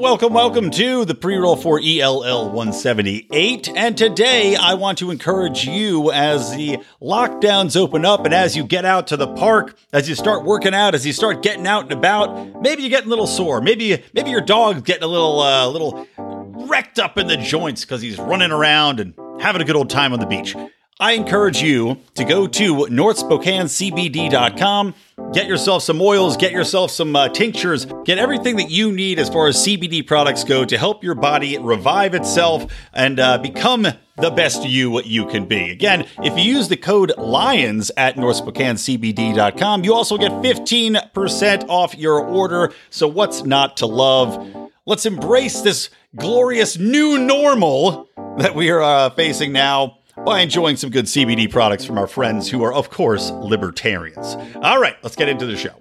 Welcome, welcome to the pre roll for ELL 178. And today I want to encourage you as the lockdowns open up and as you get out to the park, as you start working out, as you start getting out and about, maybe you're getting a little sore. Maybe maybe your dog's getting a little uh, little wrecked up in the joints because he's running around and having a good old time on the beach. I encourage you to go to northspokanecbd.com, get yourself some oils, get yourself some uh, tinctures, get everything that you need as far as CBD products go to help your body revive itself and uh, become the best you you can be. Again, if you use the code LIONS at northspokanecbd.com, you also get 15% off your order. So what's not to love? Let's embrace this glorious new normal that we are uh, facing now by enjoying some good CBD products from our friends who are, of course, libertarians. All right, let's get into the show.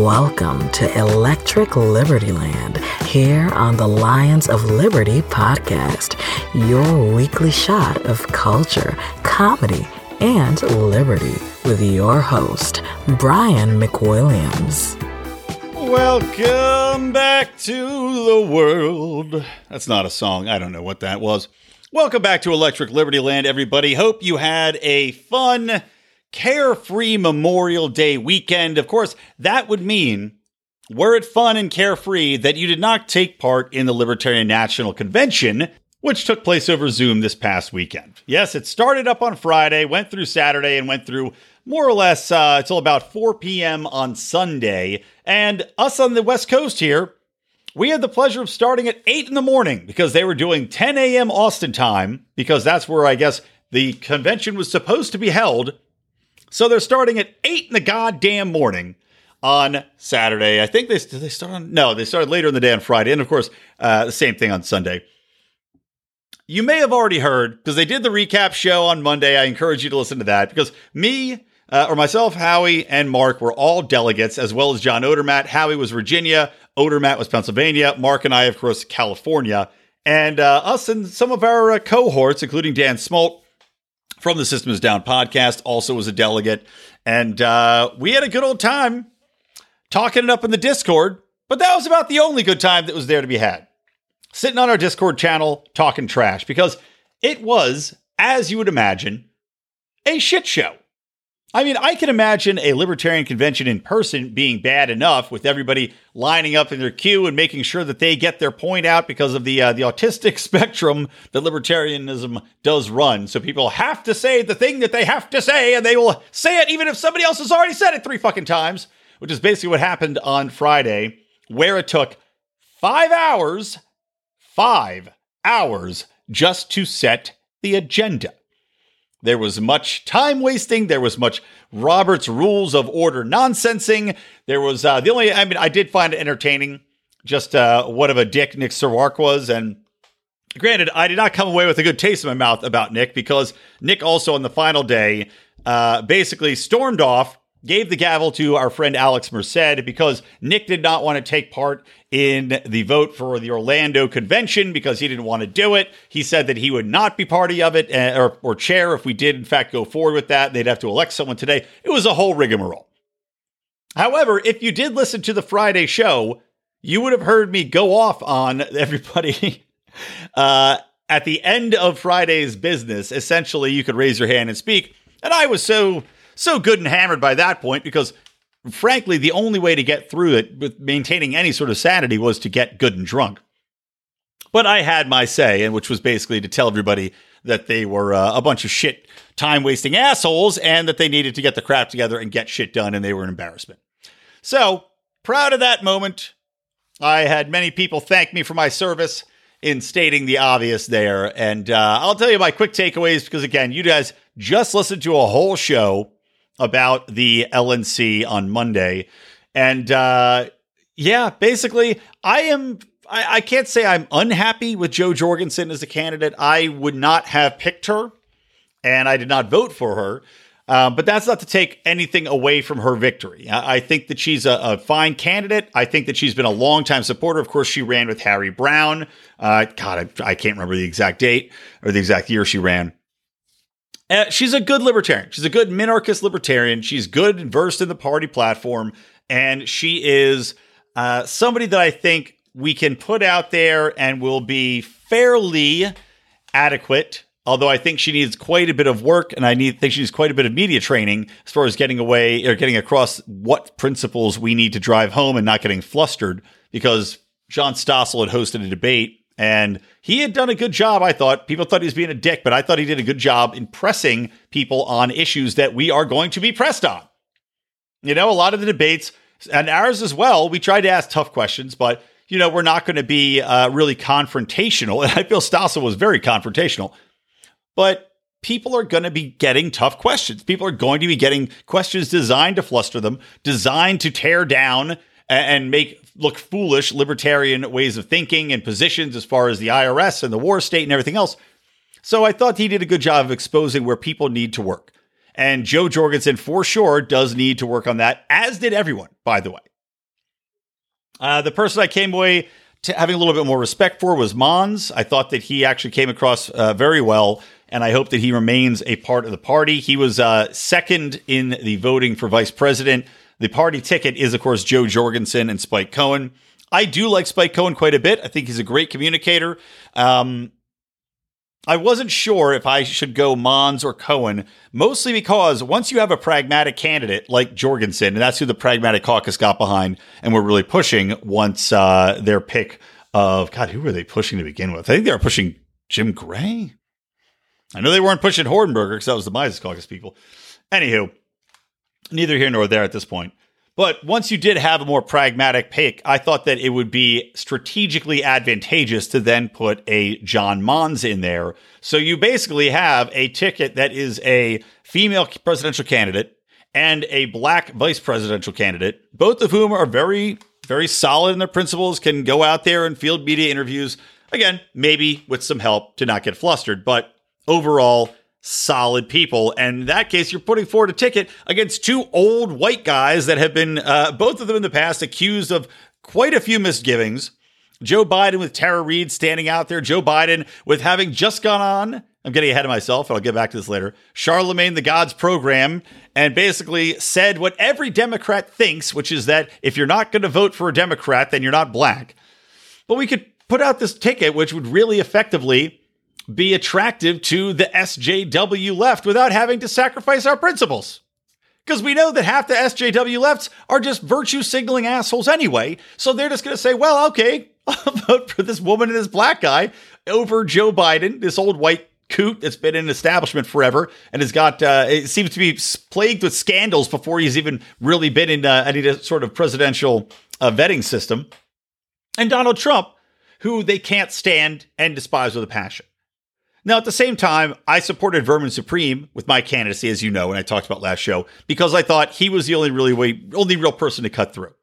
Welcome to Electric Liberty Land here on the Lions of Liberty podcast, your weekly shot of culture, comedy, and liberty with your host, Brian McWilliams. Welcome back to the world. That's not a song. I don't know what that was. Welcome back to Electric Liberty Land, everybody. Hope you had a fun, carefree Memorial Day weekend. Of course, that would mean, were it fun and carefree, that you did not take part in the Libertarian National Convention, which took place over Zoom this past weekend. Yes, it started up on Friday, went through Saturday, and went through more or less uh, until about 4 p.m. on Sunday. And us on the West Coast here, we had the pleasure of starting at 8 in the morning because they were doing 10 a.m. Austin time, because that's where I guess the convention was supposed to be held. So they're starting at 8 in the goddamn morning on Saturday. I think they, they start on, no, they started later in the day on Friday. And of course, uh, the same thing on Sunday. You may have already heard because they did the recap show on Monday. I encourage you to listen to that because me, uh, or myself, Howie, and Mark were all delegates, as well as John Odermatt. Howie was Virginia, Odermatt was Pennsylvania, Mark and I, of course, California. And uh, us and some of our uh, cohorts, including Dan Smolt from the System is Down podcast, also was a delegate. And uh, we had a good old time talking it up in the Discord, but that was about the only good time that was there to be had. Sitting on our Discord channel talking trash because it was, as you would imagine, a shit show. I mean, I can imagine a libertarian convention in person being bad enough with everybody lining up in their queue and making sure that they get their point out because of the uh, the autistic spectrum that libertarianism does run. So people have to say the thing that they have to say, and they will say it even if somebody else has already said it three fucking times, which is basically what happened on Friday, where it took five hours, five hours just to set the agenda. There was much time wasting. There was much Robert's Rules of Order nonsensing. There was uh, the only, I mean, I did find it entertaining just uh, what of a dick Nick Sarwark was. And granted, I did not come away with a good taste in my mouth about Nick because Nick also on the final day uh, basically stormed off gave the gavel to our friend Alex Merced because Nick did not want to take part in the vote for the Orlando convention because he didn't want to do it. He said that he would not be party of it uh, or, or chair if we did, in fact, go forward with that. They'd have to elect someone today. It was a whole rigmarole. However, if you did listen to the Friday show, you would have heard me go off on everybody. uh, at the end of Friday's business, essentially, you could raise your hand and speak. And I was so so good and hammered by that point because frankly the only way to get through it with maintaining any sort of sanity was to get good and drunk. But i had my say and which was basically to tell everybody that they were uh, a bunch of shit time wasting assholes and that they needed to get the crap together and get shit done and they were an embarrassment. So proud of that moment i had many people thank me for my service in stating the obvious there. And uh, i'll tell you my quick takeaways because again you guys just listened to a whole show about the LNC on Monday. And uh, yeah, basically, I am. I, I can't say I'm unhappy with Jo Jorgensen as a candidate. I would not have picked her, and I did not vote for her. Um, but that's not to take anything away from her victory. I, I think that she's a, a, fine candidate. I think that she's been a longtime supporter. Of course, she ran with Harry Browne. Uh, God, I, I can't remember the exact date or the exact year she ran. Uh, she's a good libertarian. She's a good minarchist libertarian. She's good and versed in the party platform. And she is uh, somebody that I think we can put out there and will be fairly adequate. Although I think she needs quite a bit of work, and I need think she needs quite a bit of media training as far as getting away or getting across what principles we need to drive home and not getting flustered. Because John Stossel had hosted a debate and he had done a good job, I thought. People thought he was being a dick, but I thought he did a good job in pressing people on issues that we are going to be pressed on. You know, a lot of the debates, and ours as well, we tried to ask tough questions, but, you know, we're not going to be uh, really confrontational. And I feel Stossel was very confrontational. But people are going to be getting tough questions. People are going to be getting questions designed to fluster them, designed to tear down and make look foolish libertarian ways of thinking and positions as far as the IRS and the war state and everything else. So I thought he did a good job of exposing where people need to work. And Jo Jorgensen, for sure, does need to work on that, as did everyone, by the way. Uh, the person I came away having a little bit more respect for was Monds. I thought that he actually came across uh, very well, and I hope that he remains a part of the party. He was uh, second in the voting for vice president. The party ticket is, of course, Jo Jorgensen and Spike Cohen. I do like Spike Cohen quite a bit. I think he's a great communicator. Um, I wasn't sure if I should go Monds or Cohen, mostly because once you have a pragmatic candidate like Jorgensen, and that's who the pragmatic caucus got behind and were really pushing once uh, their pick of, God, who were they pushing to begin with? I think they were pushing Jim Gray. I know they weren't pushing Hornberger because that was the Mises Caucus people. Anywho, neither here nor there at this point. But once you did have a more pragmatic pick, I thought that it would be strategically advantageous to then put a John Monds in there. So you basically have a ticket that is a female presidential candidate and a black vice presidential candidate, both of whom are very, very solid in their principles, can go out there and field media interviews. Again, maybe with some help to not get flustered, but overall, solid people. And in that case, you're putting forward a ticket against two old white guys that have been, uh, both of them in the past, accused of quite a few misgivings. Joe Biden with Tara Reade standing out there. Joe Biden with having just gone on. I'm getting ahead of myself. And I'll get back to this later. Charlemagne the God's program and basically said what every Democrat thinks, which is that if you're not going to vote for a Democrat, then you're not black. But we could put out this ticket, which would really effectively be attractive to the SJW left without having to sacrifice our principles. Because we know that half the SJW lefts are just virtue signaling assholes anyway. So they're just going to say, well, okay, I'll vote for this woman and this black guy over Joe Biden, this old white coot that's been in establishment forever and has got, uh, it seems to be plagued with scandals before he's even really been in uh, any sort of presidential uh, vetting system. And Donald Trump, who they can't stand and despise with a passion. Now, at the same time, I supported Vermin Supreme with my candidacy, as you know, and I talked about last show, because I thought he was the only really way, only real person to cut through.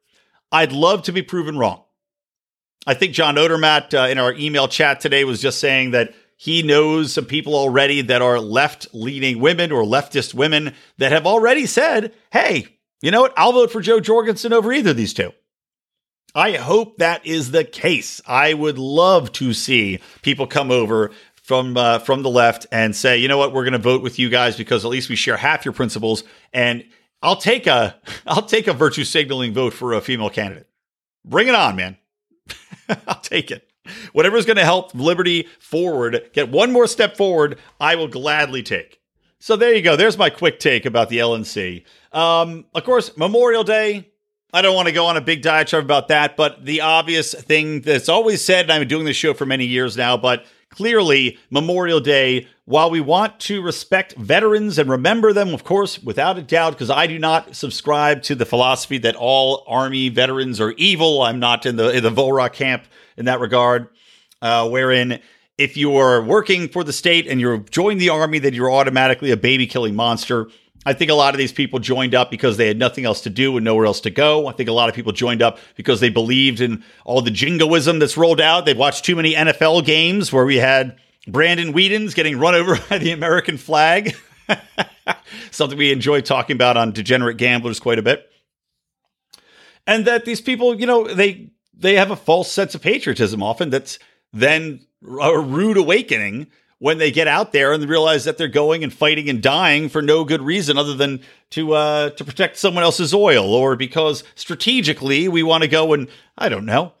I'd love to be proven wrong. I think John Odermatt uh, in our email chat today was just saying that he knows some people already that are left leaning women or leftist women that have already said, hey, you know what? I'll vote for Jo Jorgensen over either of these two. I hope that is the case. I would love to see people come over from uh, from the left and say, you know what, we're going to vote with you guys because at least we share half your principles. And I'll take a I'll take a virtue signaling vote for a female candidate. Bring it on, man. I'll take it. Whatever's going to help liberty forward, get one more step forward, I will gladly take. So there you go. There's my quick take about the LNC. Um, of course, Memorial Day. I don't want to go on a big diatribe about that, but the obvious thing that's always said, and I've been doing this show for many years now, but clearly Memorial Day, while we want to respect veterans and remember them, of course, without a doubt, because I do not subscribe to the philosophy that all Army veterans are evil. I'm not in the in the Volrock camp in that regard, uh, wherein if you are working for the state and you're joined the Army, then you're automatically a baby killing monster. I think a lot of these people joined up because they had nothing else to do and nowhere else to go. I think a lot of people joined up because they believed in all the jingoism that's rolled out. They've watched too many NFL games where we had Brandon Weedens getting run over by the American flag. Something we enjoy talking about on Degenerate Gamblers quite a bit. And that these people, you know, they they have a false sense of patriotism often that's then a rude awakening when they get out there and realize that they're going and fighting and dying for no good reason other than to uh, to protect someone else's oil or because strategically we want to go and I don't know.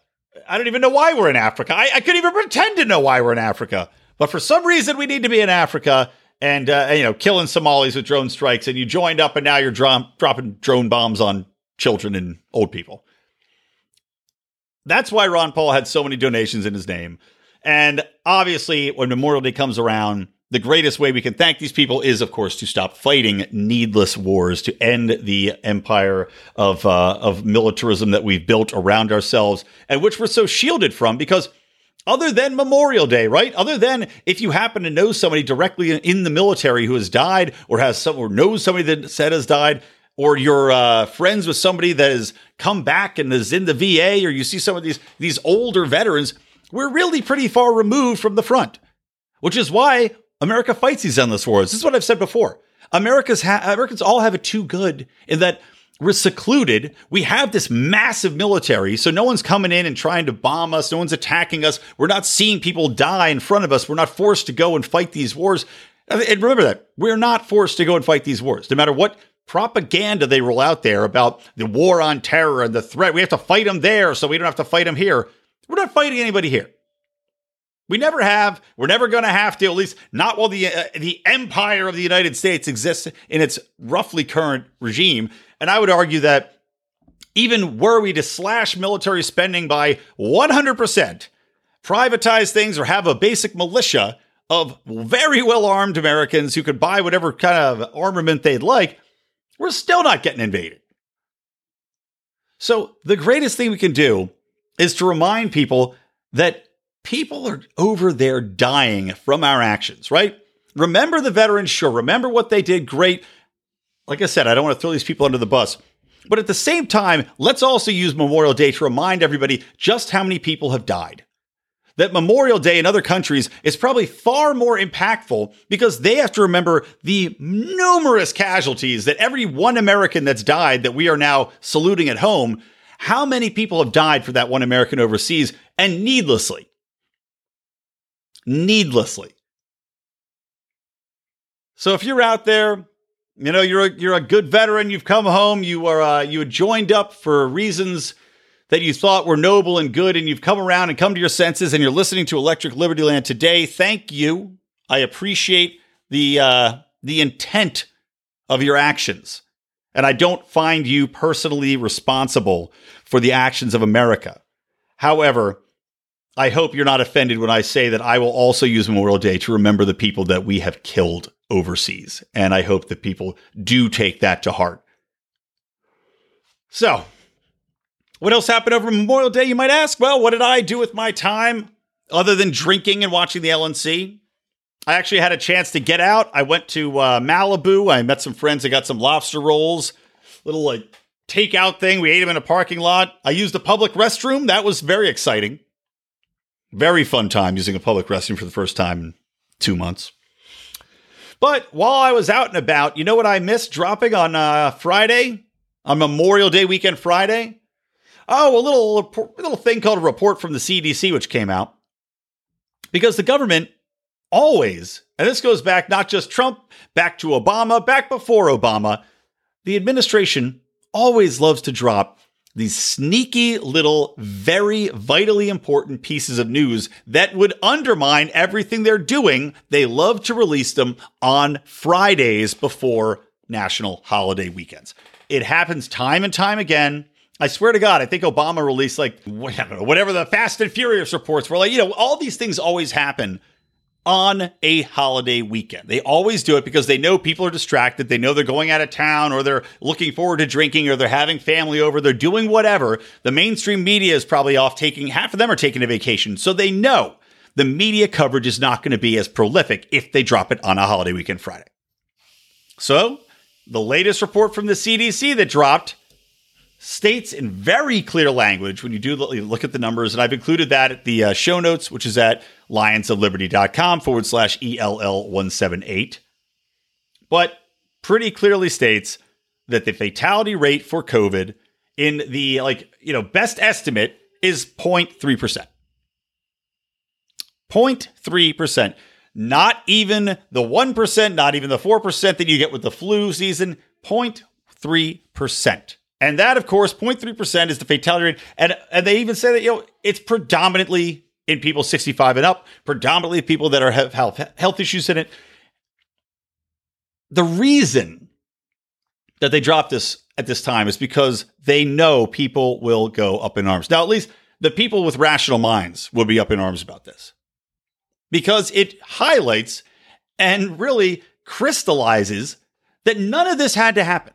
I don't even know why we're in Africa. I, I couldn't even pretend to know why we're in Africa. But for some reason, we need to be in Africa and, uh, you know, killing Somalis with drone strikes. And you joined up and now you're dro- dropping drone bombs on children and old people. That's why Ron Paul had so many donations in his name. And obviously, when Memorial Day comes around, the greatest way we can thank these people is, of course, to stop fighting needless wars, to end the empire of uh, of militarism that we've built around ourselves, and which we're so shielded from. Because other than Memorial Day, right? Other than if you happen to know somebody directly in the military who has died, or has some, or knows somebody that said has died, or you're uh, friends with somebody that has come back and is in the VA, or you see some of these these older veterans we're really pretty far removed from the front, which is why America fights these endless wars. This is what I've said before. America's ha- Americans all have it too good in that we're secluded. We have this massive military, so no one's coming in and trying to bomb us. No one's attacking us. We're not seeing people die in front of us. We're not forced to go and fight these wars. And remember that we're not forced to go and fight these wars, no matter what propaganda they roll out there about the war on terror and the threat. We have to fight them there, so we don't have to fight them here. We're not fighting anybody here. We never have. We're never going to have to. At least not while the uh, the empire of the United States exists in its roughly current regime. And I would argue that even were we to slash military spending by 100%, privatize things, or have a basic militia of very well armed Americans who could buy whatever kind of armament they'd like, we're still not getting invaded. So the greatest thing we can do is to remind people that people are over there dying from our actions, right? Remember the veterans, sure. Remember what they did, great. Like I said, I don't want to throw these people under the bus. But at the same time, let's also use Memorial Day to remind everybody just how many people have died. That Memorial Day in other countries is probably far more impactful because they have to remember the numerous casualties that every one American that's died that we are now saluting at home how many people have died for that one American overseas and needlessly? Needlessly. So if you're out there, you know you're a, you're a good veteran. You've come home. You are uh, you joined up for reasons that you thought were noble and good, and you've come around and come to your senses, and you're listening to Electric Liberty Land today. Thank you. I appreciate the uh, the intent of your actions. And I don't find you personally responsible for the actions of America. However, I hope you're not offended when I say that I will also use Memorial Day to remember the people that we have killed overseas. And I hope that people do take that to heart. So, what else happened over Memorial Day, you might ask? Well, what did I do with my time other than drinking and watching the LNC? I actually had a chance to get out. I went to uh, Malibu. I met some friends. I got some lobster rolls, little like takeout thing. We ate them in a parking lot. I used the public restroom. That was very exciting. Very fun time using a public restroom for the first time in two months. But while I was out and about, you know what I missed dropping on uh, Friday, on Memorial Day weekend Friday? Oh, a little a little thing called a report from the CDC, which came out because the government always, and this goes back not just Trump, back to Obama, back before Obama, the administration always loves to drop these sneaky little, very vitally important pieces of news that would undermine everything they're doing. They love to release them on Fridays before national holiday weekends. It happens time and time again. I swear to God, I think Obama released like whatever the Fast and Furious reports were like. You know, all these things always happen on a holiday weekend. They always do it because they know people are distracted. They know they're going out of town or they're looking forward to drinking or they're having family over. They're doing whatever. The mainstream media is probably off taking, half of them are taking a vacation. So they know the media coverage is not going to be as prolific if they drop it on a holiday weekend Friday. So the latest report from the CDC that dropped states in very clear language when you do look at the numbers, and I've included that at the uh, show notes, which is at lionsofliberty.com forward slash ELL178. But pretty clearly states that the fatality rate for COVID in the like, you know, best estimate is 0.3%. 0.3%. Not even the 1%, not even the 4% that you get with the flu season, 0.3%. And that, of course, 0.3% is the fatality rate. And, and they even say that, you know, it's predominantly in people 65 and up, predominantly people that are have health, health issues in it. The reason that they dropped this at this time is because they know people will go up in arms. Now, at least the people with rational minds will be up in arms about this because it highlights and really crystallizes that none of this had to happen.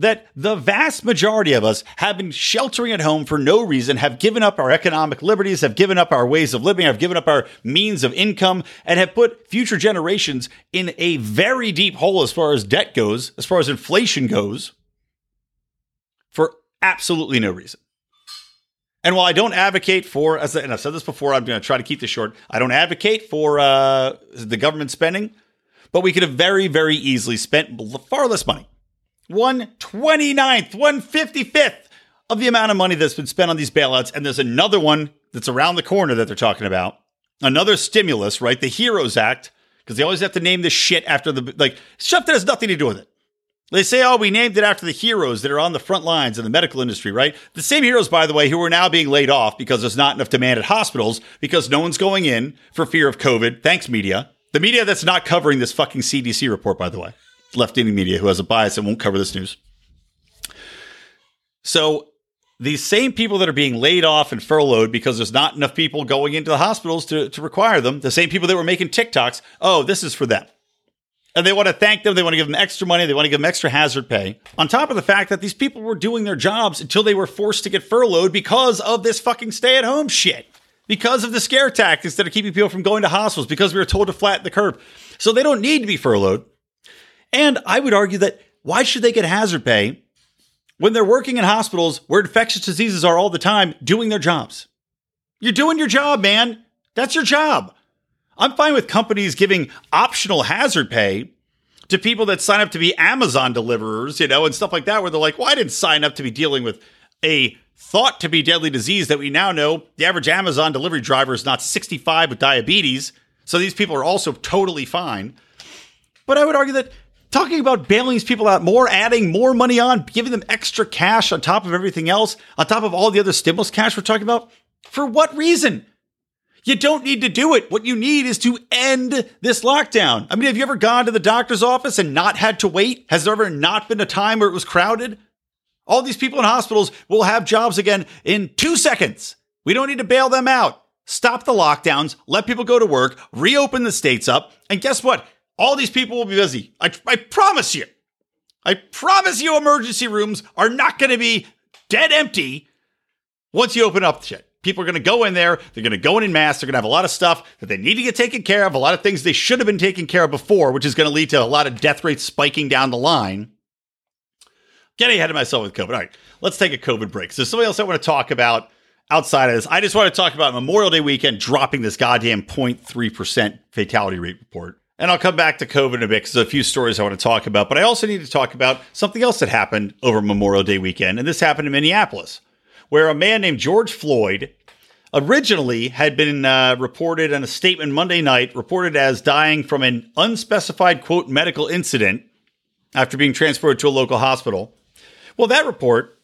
That the vast majority of us have been sheltering at home for no reason, have given up our economic liberties, have given up our ways of living, have given up our means of income, and have put future generations in a very deep hole as far as debt goes, as far as inflation goes, for absolutely no reason. And while I don't advocate for, as and I've said this before, I'm going to try to keep this short. I don't advocate for uh, the government spending, but we could have very, very easily spent far less money. One 29th, one 55th of the amount of money that's been spent on these bailouts. And there's another one that's around the corner that they're talking about. Another stimulus, right? The HEROES Act, because they always have to name this shit after the, like, stuff that has nothing to do with it. They say, oh, we named it after the heroes that are on the front lines in the medical industry, right? The same heroes, by the way, who are now being laid off because there's not enough demand at hospitals because no one's going in for fear of COVID. Thanks, media. The media that's not covering this fucking CDC report, by the way. Left leaning media who has a bias and won't cover this news. So these same people that are being laid off and furloughed because there's not enough people going into the hospitals to, to require them, the same people that were making TikToks, oh, this is for them and they want to thank them. They want to give them extra money. They want to give them extra hazard pay. On top of the fact that these people were doing their jobs until they were forced to get furloughed because of this fucking stay at home shit. Because of the scare tactics that are keeping people from going to hospitals, because we were told to flatten the curve. So they don't need to be furloughed. And I would argue that why should they get hazard pay when they're working in hospitals where infectious diseases are all the time doing their jobs? You're doing your job, man. That's your job. I'm fine with companies giving optional hazard pay to people that sign up to be Amazon deliverers, you know, and stuff like that, where they're like, well, I didn't sign up to be dealing with a thought to be deadly disease that we now know the average Amazon delivery driver is not 65 with diabetes. So these people are also totally fine. But I would argue that talking about bailing these people out more, adding more money on, giving them extra cash on top of everything else, on top of all the other stimulus cash we're talking about, for what reason? You don't need to do it. What you need is to end this lockdown. I mean, have you ever gone to the doctor's office and not had to wait? Has there ever not been a time where it was crowded? All these people in hospitals will have jobs again in two seconds. We don't need to bail them out. Stop the lockdowns, let people go to work, reopen the states up, and guess what? All these people will be busy. I, I promise you. I promise you, emergency rooms are not going to be dead empty once you open up shit. People are going to go in there. They're going to go in in mass. They're going to have a lot of stuff that they need to get taken care of, a lot of things they should have been taken care of before, which is going to lead to a lot of death rates spiking down the line. Getting ahead of myself with COVID. All right, let's take a COVID break. So, something else I want to talk about outside of this, I just want to talk about Memorial Day weekend dropping this goddamn 0.3% fatality rate report. And I'll come back to COVID in a bit because there's a few stories I want to talk about. But I also need to talk about something else that happened over Memorial Day weekend. And this happened in Minneapolis where a man named George Floyd originally had been uh, reported in a statement Monday night, reported as dying from an unspecified, quote, medical incident after being transported to a local hospital. Well, that report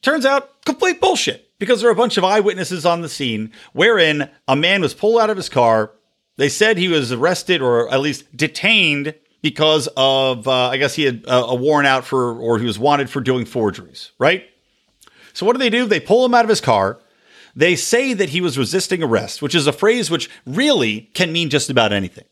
turns out complete bullshit because there are a bunch of eyewitnesses on the scene wherein a man was pulled out of his car. They said he was arrested or at least detained because of, uh, I guess he had a warrant out for, or he was wanted for doing forgeries, right? So what do they do? They pull him out of his car. They say that he was resisting arrest, which is a phrase which really can mean just about anything.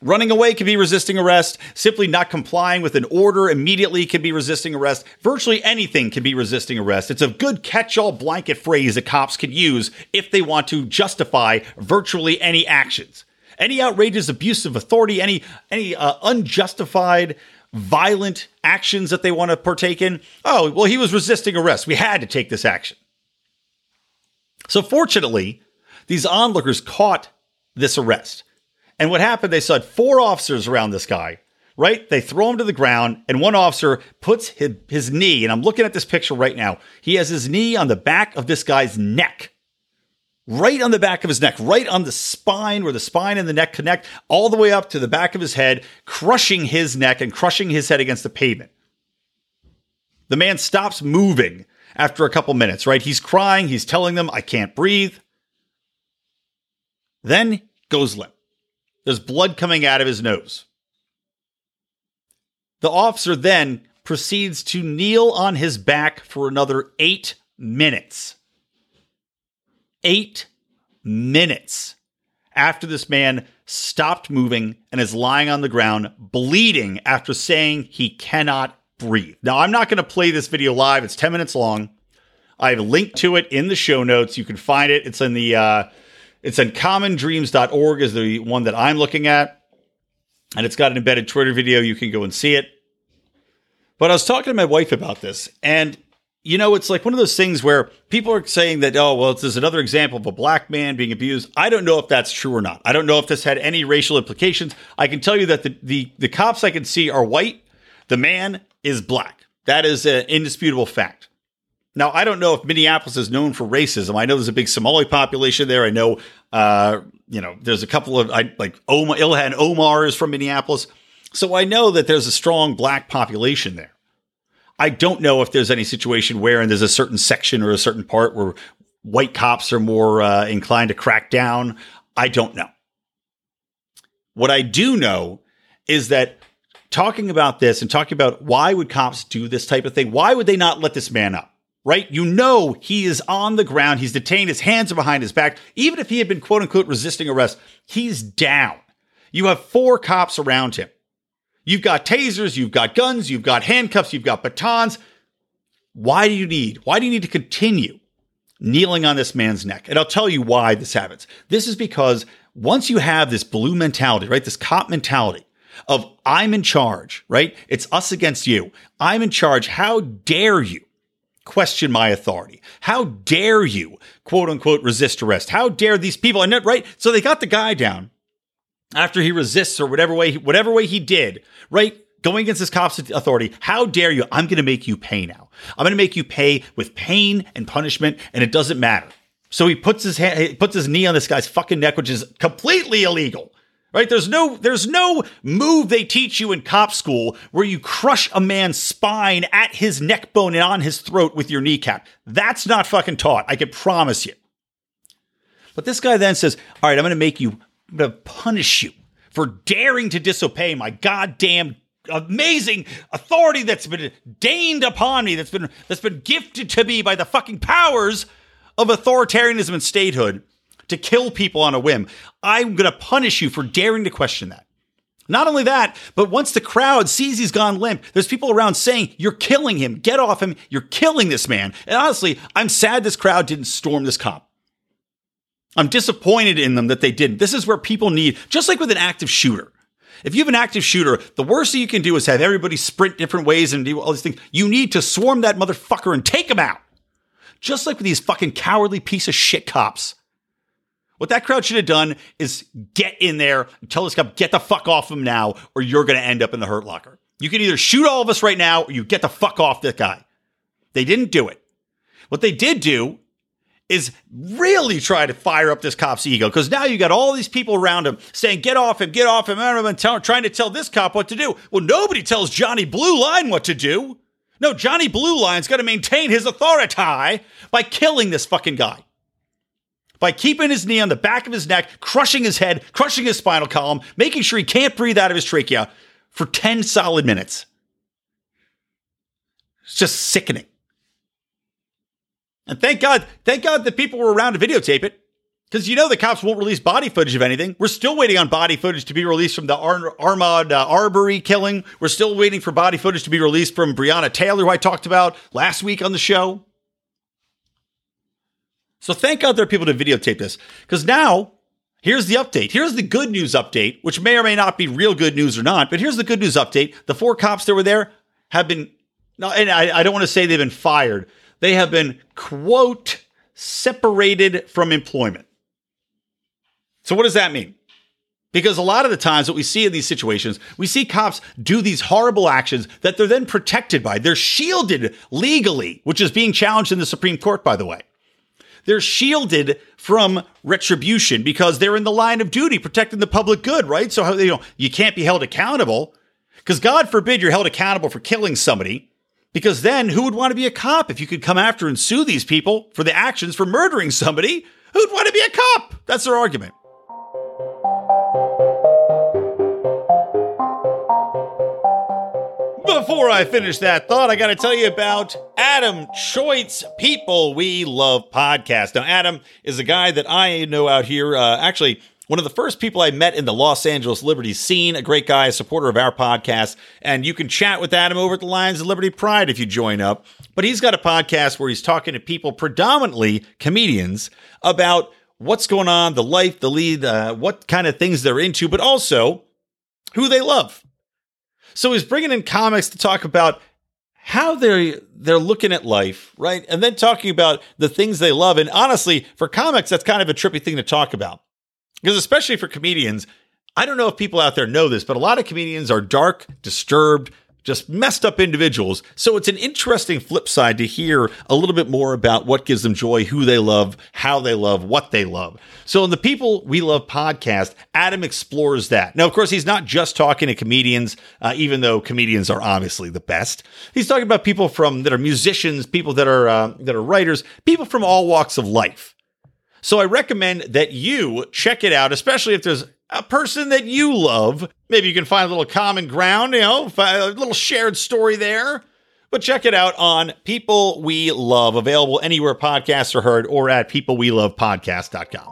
Running away can be resisting arrest. Simply not complying with an order immediately can be resisting arrest. Virtually anything can be resisting arrest. It's a good catch all blanket phrase that cops can use if they want to justify virtually any actions. Any outrageous abuse of authority, any, any uh, unjustified violent actions that they want to partake in. Oh, well, he was resisting arrest. We had to take this action. So, fortunately, these onlookers caught this arrest. And what happened, they saw four officers around this guy, right? They throw him to the ground, and one officer puts his, his knee, and I'm looking at this picture right now. He has his knee on the back of this guy's neck. Right on the back of his neck, right on the spine where the spine and the neck connect, all the way up to the back of his head, crushing his neck and crushing his head against the pavement. The man stops moving after a couple minutes, right? He's crying, he's telling them, I can't breathe. Then goes limp. There's blood coming out of his nose. The officer then proceeds to kneel on his back for another eight minutes. Eight minutes after this man stopped moving and is lying on the ground, bleeding after saying he cannot breathe. Now, I'm not going to play this video live, it's 10 minutes long. I have a link to it in the show notes. You can find it. It's in the uh, it's in commondreams.org is the one that I'm looking at. And it's got an embedded Twitter video. You can go and see it. But I was talking to my wife about this, and you know, it's like one of those things where people are saying that, oh, well, there's another example of a black man being abused. I don't know if that's true or not. I don't know if this had any racial implications. I can tell you that the the, the cops I can see are white. The man is black. That is an indisputable fact. Now, I don't know if Minneapolis is known for racism. I know there's a big Somali population there. I know, uh, you know, there's a couple of I, like Omar, Ilhan Omar is from Minneapolis, so I know that there's a strong black population there. I don't know if there's any situation where and there's a certain section or a certain part where white cops are more uh, inclined to crack down. I don't know. What I do know is that talking about this and talking about why would cops do this type of thing? Why would they not let this man up? right? You know he is on the ground. He's detained. His hands are behind his back. Even if he had been quote unquote resisting arrest, he's down. You have four cops around him. You've got tasers, you've got guns, you've got handcuffs, you've got batons. Why do you need? Why do you need to continue kneeling on this man's neck? And I'll tell you why this happens. This is because once you have this blue mentality, right? This cop mentality of I'm in charge, right? It's us against you. I'm in charge. How dare you? question my authority. How dare you, quote unquote, resist arrest? How dare these people? And right, so they got the guy down after he resists or whatever way, whatever way he did, right? Going against this cop's authority. How dare you? I'm going to make you pay now. I'm going to make you pay with pain and punishment, and it doesn't matter. So he puts his hand, he puts his knee on this guy's fucking neck, which is completely illegal right? There's no there's no move they teach you in cop school where you crush a man's spine at his neck bone and on his throat with your kneecap. That's not fucking taught. I can promise you. But this guy then says, "All right, I'm going to make you to punish you for daring to disobey my goddamn amazing authority that's been deigned upon me that's been that's been gifted to me by the fucking powers of authoritarianism and statehood." to kill people on a whim. I'm going to punish you for daring to question that. Not only that, but once the crowd sees he's gone limp, there's people around saying, You're killing him. Get off him. You're killing this man. And honestly, I'm sad this crowd didn't storm this cop. I'm disappointed in them that they didn't. This is where people need, just like with an active shooter. If you have an active shooter, the worst thing you can do is have everybody sprint different ways and do all these things. You need to swarm that motherfucker and take him out. Just like with these fucking cowardly piece of shit cops. What that crowd should have done is get in there and tell this guy, get the fuck off him now, or you're going to end up in the hurt locker. You can either shoot all of us right now, or you get the fuck off this guy. They didn't do it. What they did do is really try to fire up this cop's ego because now you got all these people around him saying, get off him, get off him, and tell, trying to tell this cop what to do. Well, nobody tells Johnny Blue Line what to do. No, Johnny Blue Line's got to maintain his authority by killing this fucking guy by keeping his knee on the back of his neck, crushing his head, crushing his spinal column, making sure he can't breathe out of his trachea for 10 solid minutes. It's just sickening. And thank God, thank God that people were around to videotape it. Because you know the cops won't release body footage of anything. We're still waiting on body footage to be released from the Ar- Ahmaud uh, Arbery killing. We're still waiting for body footage to be released from Breonna Taylor, who I talked about last week on the show. So thank God there are people to videotape this because now here's the update. Here's the good news update, which may or may not be real good news or not, but here's the good news update. The four cops that were there have been, and I, I don't want to say they've been fired. They have been, quote, separated from employment. So what does that mean? Because a lot of the times, what we see in these situations, we see cops do these horrible actions that they're then protected by. They're shielded legally, which is being challenged in the Supreme Court, by the way. They're shielded from retribution because they're in the line of duty protecting the public good, right? So you know, you can't be held accountable because God forbid you're held accountable for killing somebody. Because then who would want to be a cop if you could come after and sue these people for the actions for murdering somebody? Who'd want to be a cop? That's their argument. Before I finish that thought, I got to tell you about Adam Choite's People We Love podcast. Now, Adam is a guy that I know out here. Uh, actually, one of the first people I met in the Los Angeles Liberty scene, a great guy, a supporter of our podcast. And you can chat with Adam over at the Lions of Liberty Pride if you join up. But he's got a podcast where he's talking to people, predominantly comedians, about what's going on, the life, the lead, uh, what kind of things they're into, but also who they love. So he's bringing in comics to talk about how they're they're looking at life, right? And then talking about the things they love. And honestly, for comics, that's kind of a trippy thing to talk about. Because especially for comedians, I don't know if people out there know this, but a lot of comedians are dark, disturbed, just messed up individuals. So it's an interesting flip side to hear a little bit more about what gives them joy, who they love, how they love, what they love. So in the People We Love podcast, Adam explores that. Now, of course, he's not just talking to comedians, uh, even though comedians are obviously the best. He's talking about people from that are musicians, people that are uh, that are writers, people from all walks of life. So I recommend that you check it out, especially if there's a person that you love. Maybe you can find a little common ground, you know, a little shared story there. But check it out on People We Love, available anywhere podcasts are heard or at peoplewelovepodcast.com.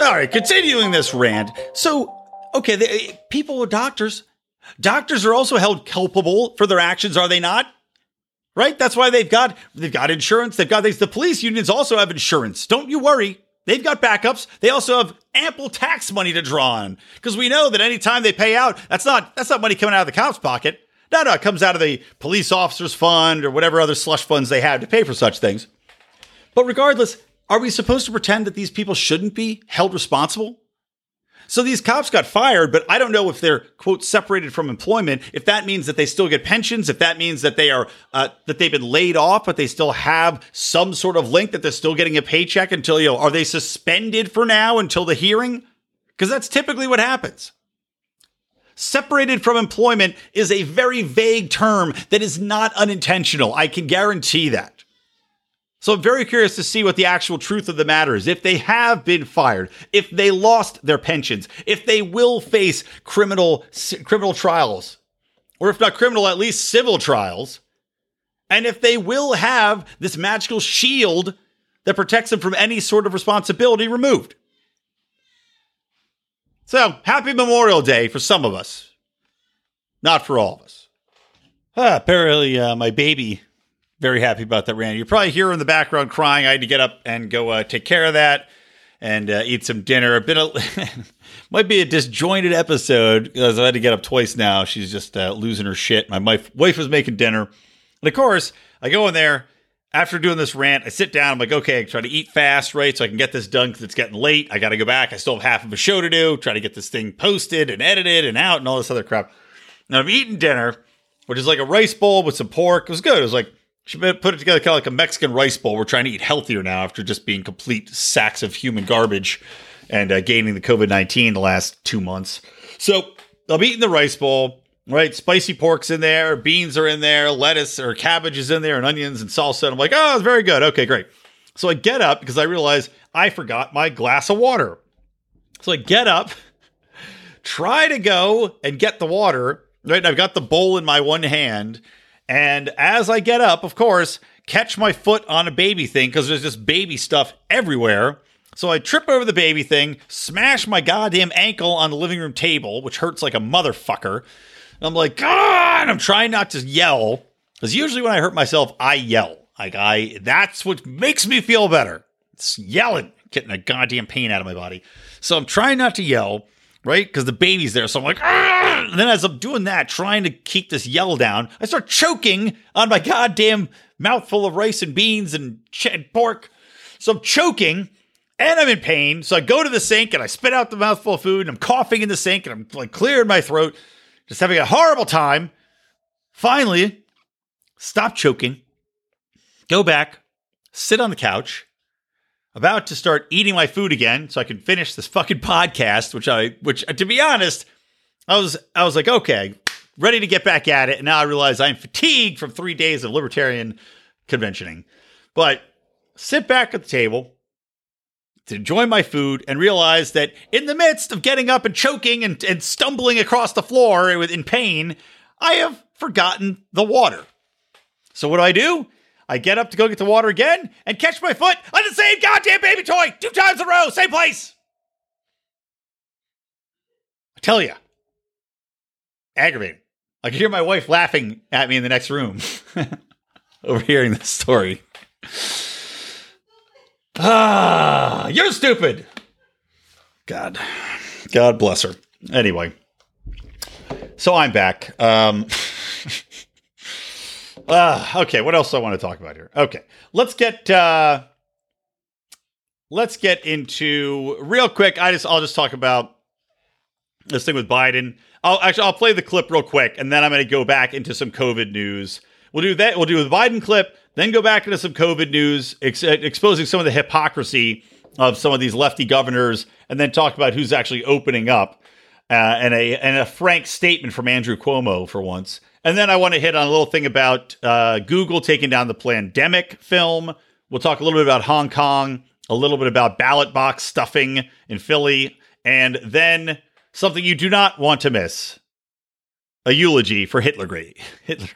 All right, continuing this rant. So, okay, people with doctors, Doctors are also held culpable for their actions, are they not? Right? That's why they've got they've got insurance. They've got these. The police unions also have insurance. Don't you worry. They've got backups. They also have ample tax money to draw on because we know that anytime they pay out, that's not that's not money coming out of the cop's pocket. No, no, it comes out of the police officers fund or whatever other slush funds they have to pay for such things. But regardless, are we supposed to pretend that these people shouldn't be held responsible? So these cops got fired, but I don't know if they're quote separated from employment. If that means that they still get pensions, if that means that they are uh, that they've been laid off, but they still have some sort of link that they're still getting a paycheck until you know, are they suspended for now until the hearing? Because that's typically what happens. Separated from employment is a very vague term that is not unintentional. I can guarantee that. So I'm very curious to see what the actual truth of the matter is. If they have been fired, if they lost their pensions, if they will face criminal criminal trials, or if not criminal, at least civil trials, and if they will have this magical shield that protects them from any sort of responsibility removed. So, happy Memorial Day for some of us, not for all of us. Ah, apparently, uh, my baby very happy about that, Randy. You're probably here in the background crying. I had to get up and go uh, take care of that and uh, eat some dinner. A bit of might be a disjointed episode because I had to get up twice now. She's just uh, losing her shit. My wife, wife was making dinner, and of course, I go in there after doing this rant. I sit down. I'm like, okay, I try to eat fast, right, so I can get this done because it's getting late. I got to go back. I still have half of a show to do. Try to get this thing posted and edited and out and all this other crap. Now I'm eating dinner, which is like a rice bowl with some pork. It was good. It was like she put it together kind of like a Mexican rice bowl. We're trying to eat healthier now after just being complete sacks of human garbage and uh, gaining the COVID 19 the last two months. So I'm eating the rice bowl, right? Spicy pork's in there, beans are in there, lettuce or cabbage is in there, and onions and salsa. And I'm like, oh, it's very good. Okay, great. So I get up because I realize I forgot my glass of water. So I get up, try to go and get the water, right? I've got the bowl in my one hand and as I get up, of course, catch my foot on a baby thing because there's just baby stuff everywhere. So I trip over the baby thing, smash my goddamn ankle on the living room table, which hurts like a motherfucker. I'm like, God, I'm trying not to yell. Because usually when I hurt myself, I yell. Like I that's what makes me feel better. It's yelling, getting a goddamn pain out of my body. So I'm trying not to yell right? Because the baby's there. So I'm like, Argh! and then as I'm doing that, trying to keep this yell down, I start choking on my goddamn mouthful of rice and beans and ch- pork. So I'm choking, and I'm in pain. So I go to the sink and I spit out the mouthful of food and I'm coughing in the sink and I'm like clearing my throat, just having a horrible time. Finally, stop choking, go back, sit on the couch, about to start eating my food again so I can finish this fucking podcast, which I which to be honest, I was I was like, okay, ready to get back at it. And now I realize I'm fatigued from three days of libertarian conventioning. But sit back at the table, to enjoy my food and realize that in the midst of getting up and choking and, and stumbling across the floor in pain, I have forgotten the water. So what do I do? I get up to go get the water again and catch my foot on the same goddamn baby toy two times in a row, same place. I tell you, aggravating. I can hear my wife laughing at me in the next room, overhearing this story. Ah, you're stupid. God, God bless her. Anyway, so I'm back. Um, uh, okay, what else I want to talk about here? Okay, let's get uh, let's get into real quick. I just I'll just talk about this thing with Biden. I'll actually I'll play the clip real quick, and then I'm going to go back into some COVID news. We'll do that. We'll do the Biden clip, then go back into some COVID news, ex- exposing some of the hypocrisy of some of these lefty governors, and then talk about who's actually opening up, uh, and a and a frank statement from Andrew Cuomo for once. And then I want to hit on a little thing about uh, Google taking down the Plandemic film. We'll talk a little bit about Hong Kong, a little bit about ballot box stuffing in Philly, and then something you do not want to miss a eulogy for Hitler Great. Hitler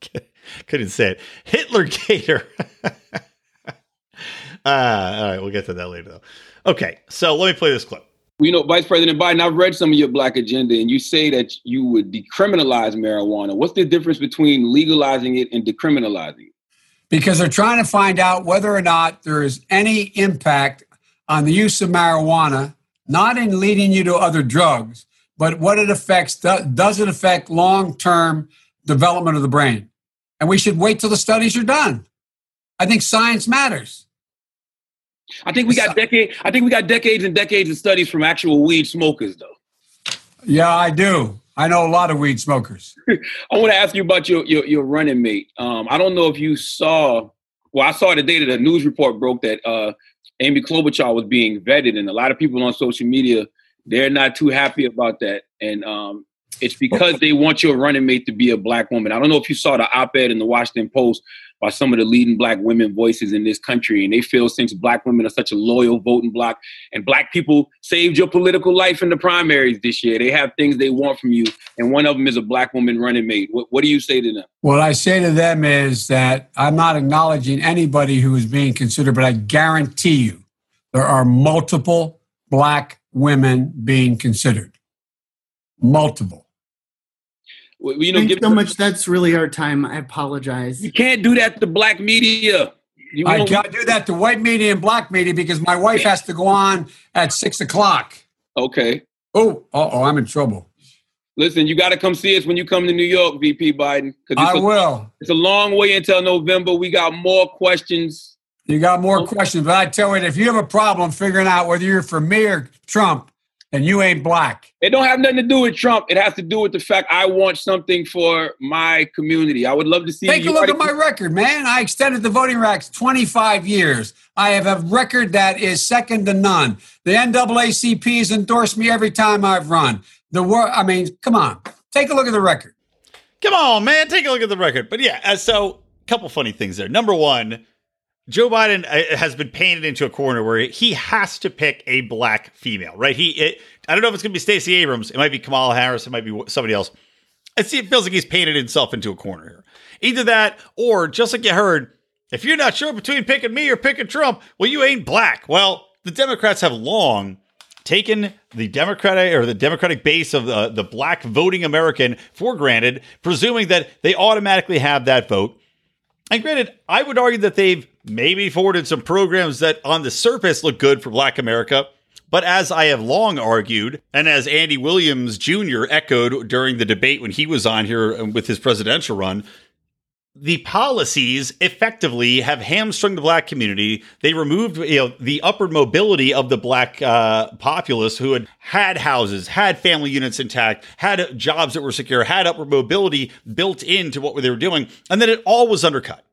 couldn't say it. Hitler Gator. uh, all right, we'll get to that later though. Okay, so let me play this clip. You know, Vice President Biden, I've read some of your black agenda, and you say that you would decriminalize marijuana. What's the difference between legalizing it and decriminalizing it? Because they're trying to find out whether or not there is any impact on the use of marijuana, not in leading you to other drugs, but what it affects. Does it affect long term development of the brain? And we should wait till the studies are done. I think science matters. I think we got decades. I think we got decades and decades of studies from actual weed smokers, though. Yeah, I do. I know a lot of weed smokers. I want to ask you about your your, your running mate. Um, I don't know if you saw. Well, I saw the day that a news report broke that uh, Amy Klobuchar was being vetted, and a lot of people on social media they're not too happy about that. And um, it's because they want your running mate to be a black woman. I don't know if you saw the op-ed in the Washington Post by some of the leading black women voices in this country, and they feel since black women are such a loyal voting bloc, and black people saved your political life in the primaries this year, they have things they want from you, and one of them is a black woman running mate. What, what do you say to them? What I say to them is that I'm not acknowledging anybody who is being considered, but I guarantee you there are multiple black women being considered. Multiple you know, Thanks so much. That's really our time. I apologize. You can't do that to black media. You I can't do that to white media and black media because my wife has to go on at six o'clock. Okay. Oh, oh, I'm in trouble. Listen, you got to come see us when you come to New York, VP Biden. I a, will. It's a long way until November. We got more questions. You got more oh. questions, but I tell you, if you have a problem figuring out whether you're for me or Trump, and you ain't black. It don't have nothing to do with Trump. It has to do with the fact I want something for my community. I would love to see. You take a look at my record, man. I extended the voting rights 25 years. I have a record that is second to none. The NAACP has endorsed me every time I've run. The war. I mean, come on. Take a look at the record. Come on, man. Take a look at the record. But yeah, uh, so a couple funny things there. Number one Joe Biden uh, has been painted into a corner where he has to pick a black female, right? He, it, I don't know if it's going to be Stacey Abrams. It might be Kamala Harris. It might be somebody else. I see. It feels like he's painted himself into a corner here. Either that, or just like you heard, if you're not sure between picking me or picking Trump, well, you ain't black. Well, the Democrats have long taken the Democratic or the Democratic base of the, the black voting American for granted, presuming that they automatically have that vote. And granted, I would argue that they've maybe forwarded some programs that on the surface look good for Black America. But as I have long argued, and as Andy Williams Jr. echoed during the debate when he was on here with his presidential run, the policies effectively have hamstrung the black community. They removed you know the upward mobility of the black uh, populace who had had houses, had family units intact, had jobs that were secure, had upward mobility built into what they were doing, and then it all was undercut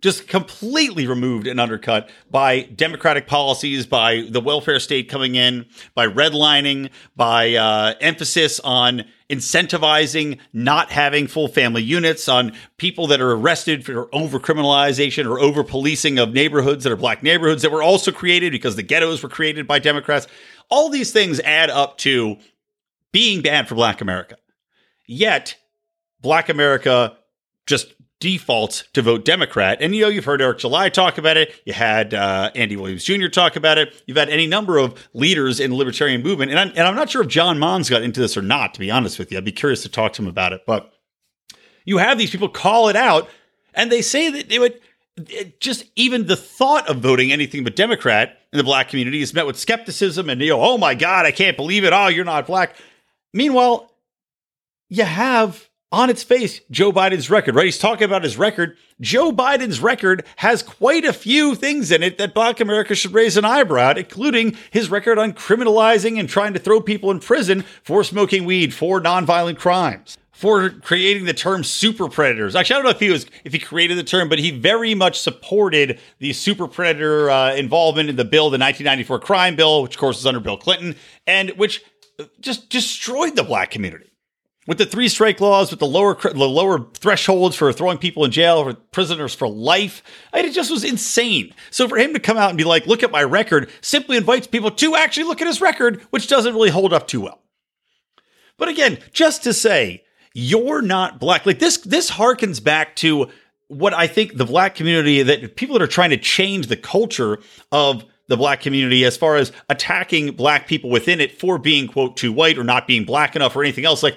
just completely removed and undercut by democratic policies, by the welfare state coming in, by redlining, by uh, emphasis on incentivizing not having full family units, on people that are arrested for over criminalization or over policing of neighborhoods that are black neighborhoods that were also created because the ghettos were created by Democrats. All these things add up to being bad for black America. Yet, black America just defaults to vote Democrat. And you know, you've heard Eric July talk about it. You had uh, Andy Williams Jr. talk about it. You've had any number of leaders in the libertarian movement. And I'm, and I'm not sure if John Monds got into this or not, to be honest with you. I'd be curious to talk to him about it. But you have these people call it out, and they say that they would just even the thought of voting anything but Democrat in the black community is met with skepticism and you know, oh my God, I can't believe it. Oh, you're not black. Meanwhile, you have on its face Joe Biden's record, right? He's talking about his record. Joe Biden's record has quite a few things in it that Black America should raise an eyebrow at, including his record on criminalizing and trying to throw people in prison for smoking weed, for nonviolent crimes. For creating the term super predators. Actually, I don't know if he was if he created the term, but he very much supported the super predator uh, involvement in the bill, the 1994 crime bill, which of course is under Bill Clinton, and which just destroyed the black community with the three strike laws, with the lower the lower thresholds for throwing people in jail for prisoners for life, it just was insane. So for him to come out and be like, "Look at my record," simply invites people to actually look at his record, which doesn't really hold up too well. But again, just to say you're not black, like this, this harkens back to what I think the black community that people that are trying to change the culture of the black community as far as attacking black people within it for being quote too white or not being black enough or anything else like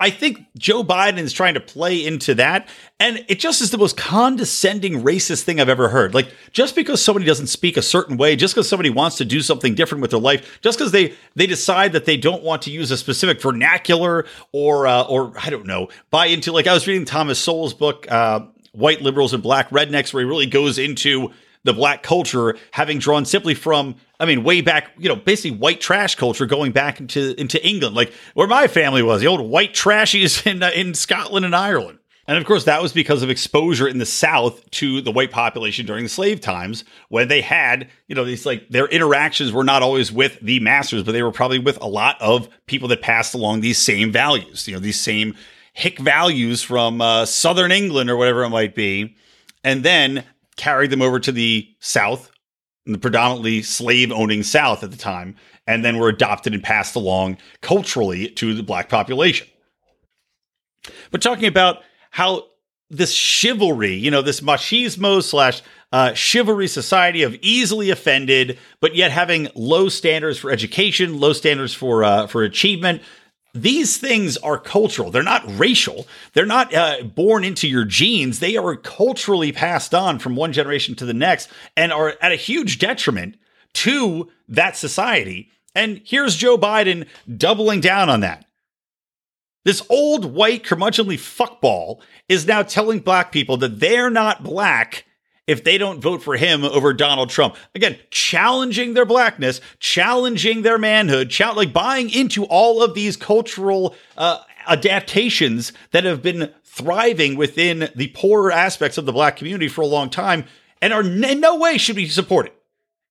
I think Joe Biden is trying to play into that. And it just is the most condescending, racist thing I've ever heard. Like, just because somebody doesn't speak a certain way, just because somebody wants to do something different with their life, just because they they decide that they don't want to use a specific vernacular or uh, or I don't know, buy into like I was reading Thomas Sowell's book, uh, White Liberals and Black Rednecks, where he really goes into the black culture having drawn simply from I mean, way back, you know, basically white trash culture going back into into England, like where my family was, the old white trashies in uh, in Scotland and Ireland. And of course, that was because of exposure in the South to the white population during the slave times when they had, you know, these like their interactions were not always with the masters, but they were probably with a lot of people that passed along these same values, you know, these same hick values from uh, Southern England or whatever it might be. And then carried them over to the South, the predominantly slave owning South at the time, and then were adopted and passed along culturally to the black population. But talking about how this chivalry, you know, this machismo slash uh, chivalry society of easily offended, but yet having low standards for education, low standards for uh, for achievement, these things are cultural. They're not racial. They're not uh, born into your genes. They are culturally passed on from one generation to the next and are at a huge detriment to that society. And here's Joe Biden doubling down on that. This old white curmudgeonly fuckball is now telling black people that they're not black if they don't vote for him over Donald Trump. Again, challenging their blackness, challenging their manhood, like buying into all of these cultural uh, adaptations that have been thriving within the poorer aspects of the black community for a long time and are in no way should be supported.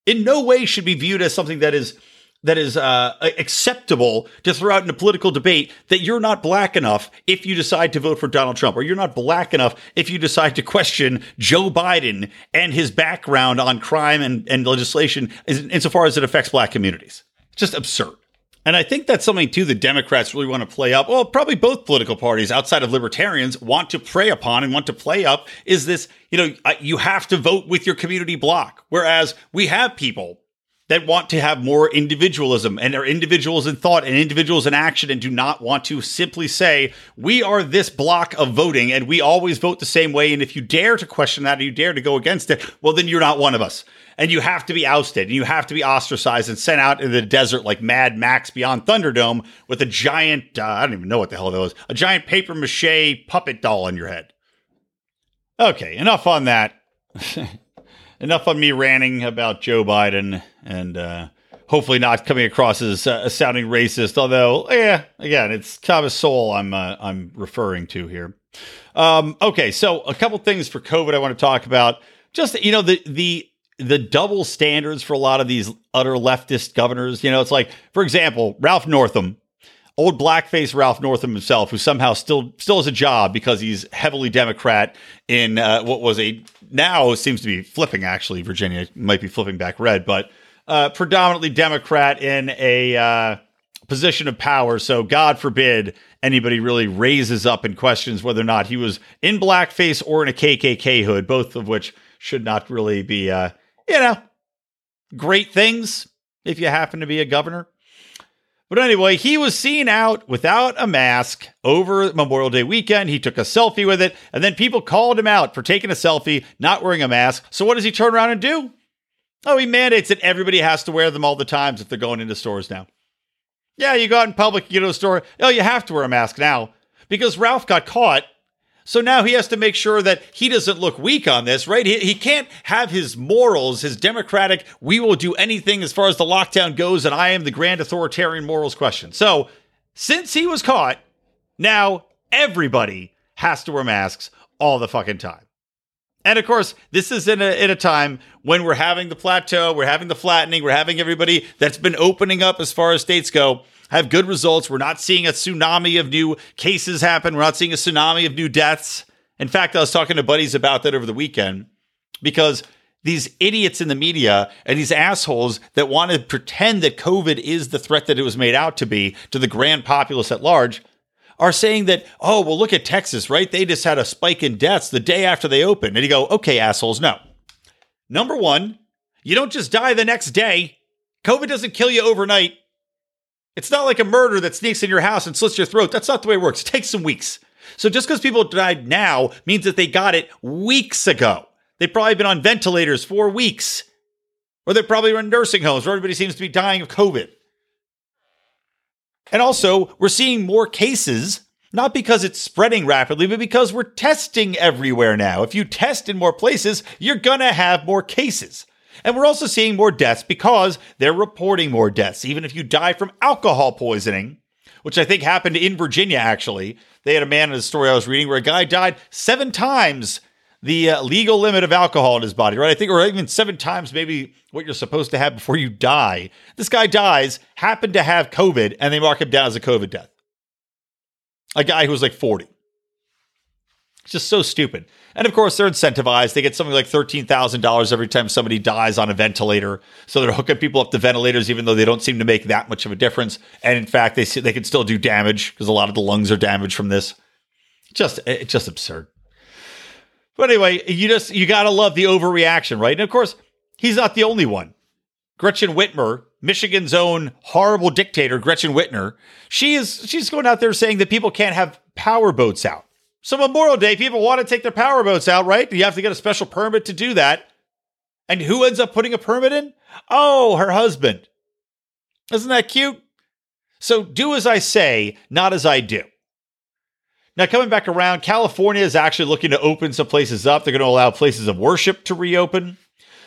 In no way should be viewed as something that is that is uh, acceptable to throw out in a political debate that you're not black enough if you decide to vote for Donald Trump, or you're not black enough if you decide to question Joe Biden and his background on crime and, and legislation insofar as it affects black communities. Just absurd. And I think that's something too the Democrats really want to play up. Well, probably both political parties outside of libertarians want to prey upon and want to play up is this, you know, you have to vote with your community block. Whereas we have people that want to have more individualism and are individuals in thought and individuals in action and do not want to simply say, we are this block of voting and we always vote the same way. And if you dare to question that or you dare to go against it, well, then you're not one of us. And you have to be ousted and you have to be ostracized and sent out in the desert like Mad Max beyond Thunderdome with a giant, uh, I don't even know what the hell that was, a giant paper mache puppet doll on your head. Okay, enough on that. enough on me ranting about Joe Biden and uh, hopefully not coming across as uh, sounding racist. Although, yeah, again, it's Thomas Sowell I'm uh, I'm referring to here. Um, okay, so a couple things for COVID I want to talk about. Just you know the the the double standards for a lot of these utter leftist governors. You know, it's like, for example, Ralph Northam, old blackface Ralph Northam himself, who somehow still still has a job because he's heavily Democrat in uh, what was a now seems to be flipping. Actually, Virginia might be flipping back red, but uh, predominantly Democrat in a uh, position of power. So God forbid anybody really raises up and questions whether or not he was in blackface or in a KKK hood, both of which should not really be, uh, you know, great things if you happen to be a governor. But anyway, he was seen out without a mask over Memorial Day weekend. He took a selfie with it, and then people called him out for taking a selfie, not wearing a mask. So what does he turn around and do? Oh, he mandates that everybody has to wear them all the times if they're going into stores now. Yeah, you go out in public, you go to a store. Oh, you have to wear a mask now because Ralph got caught. So now he has to make sure that he doesn't look weak on this, right? He, he can't have his morals, his democratic, we will do anything as far as the lockdown goes, and I am the grand authoritarian morals question. So since he was caught, now everybody has to wear masks all the fucking time. And of course, this is in a, in a time when we're having the plateau, we're having the flattening, we're having everybody that's been opening up as far as states go have good results. We're not seeing a tsunami of new cases happen. We're not seeing a tsunami of new deaths. In fact, I was talking to buddies about that over the weekend because these idiots in the media and these assholes that want to pretend that COVID is the threat that it was made out to be to the grand populace at large are saying that, oh, well, look at Texas, right? They just had a spike in deaths the day after they opened. And you go, okay, assholes, no. Number one, you don't just die the next day. COVID doesn't kill you overnight. It's not like a murder that sneaks in your house and slits your throat. That's not the way it works. It takes some weeks. So just because people died now means that they got it weeks ago. They've probably been on ventilators for weeks. Or they probably in nursing homes where everybody seems to be dying of COVID. And also, we're seeing more cases, not because it's spreading rapidly, but because we're testing everywhere now. If you test in more places, you're going to have more cases. And we're also seeing more deaths because they're reporting more deaths. Even if you die from alcohol poisoning, which I think happened in Virginia, actually. They had a man in a story I was reading where a guy died seven times the uh, legal limit of alcohol in his body, right? I think, or even seven times maybe what you're supposed to have before you die. This guy dies, happened to have COVID, and they mark him down as a COVID death. A guy who was like 40. Just so stupid. And of course, they're incentivized. They get something like $13,000 every time somebody dies on a ventilator. So they're hooking people up to ventilators, even though they don't seem to make that much of a difference. And in fact, they, they can still do damage because a lot of the lungs are damaged from this. Just, it's just absurd. But anyway, you just you gotta love the overreaction, right? And of course, he's not the only one. Gretchen Whitmer, Michigan's own horrible dictator, Gretchen Whitmer, she is she's going out there saying that people can't have power boats out. So Memorial Day, people want to take their power boats out, right? You have to get a special permit to do that. And who ends up putting a permit in? Oh, her husband. Isn't that cute? So do as I say, not as I do. Now, coming back around, California is actually looking to open some places up. They're going to allow places of worship to reopen.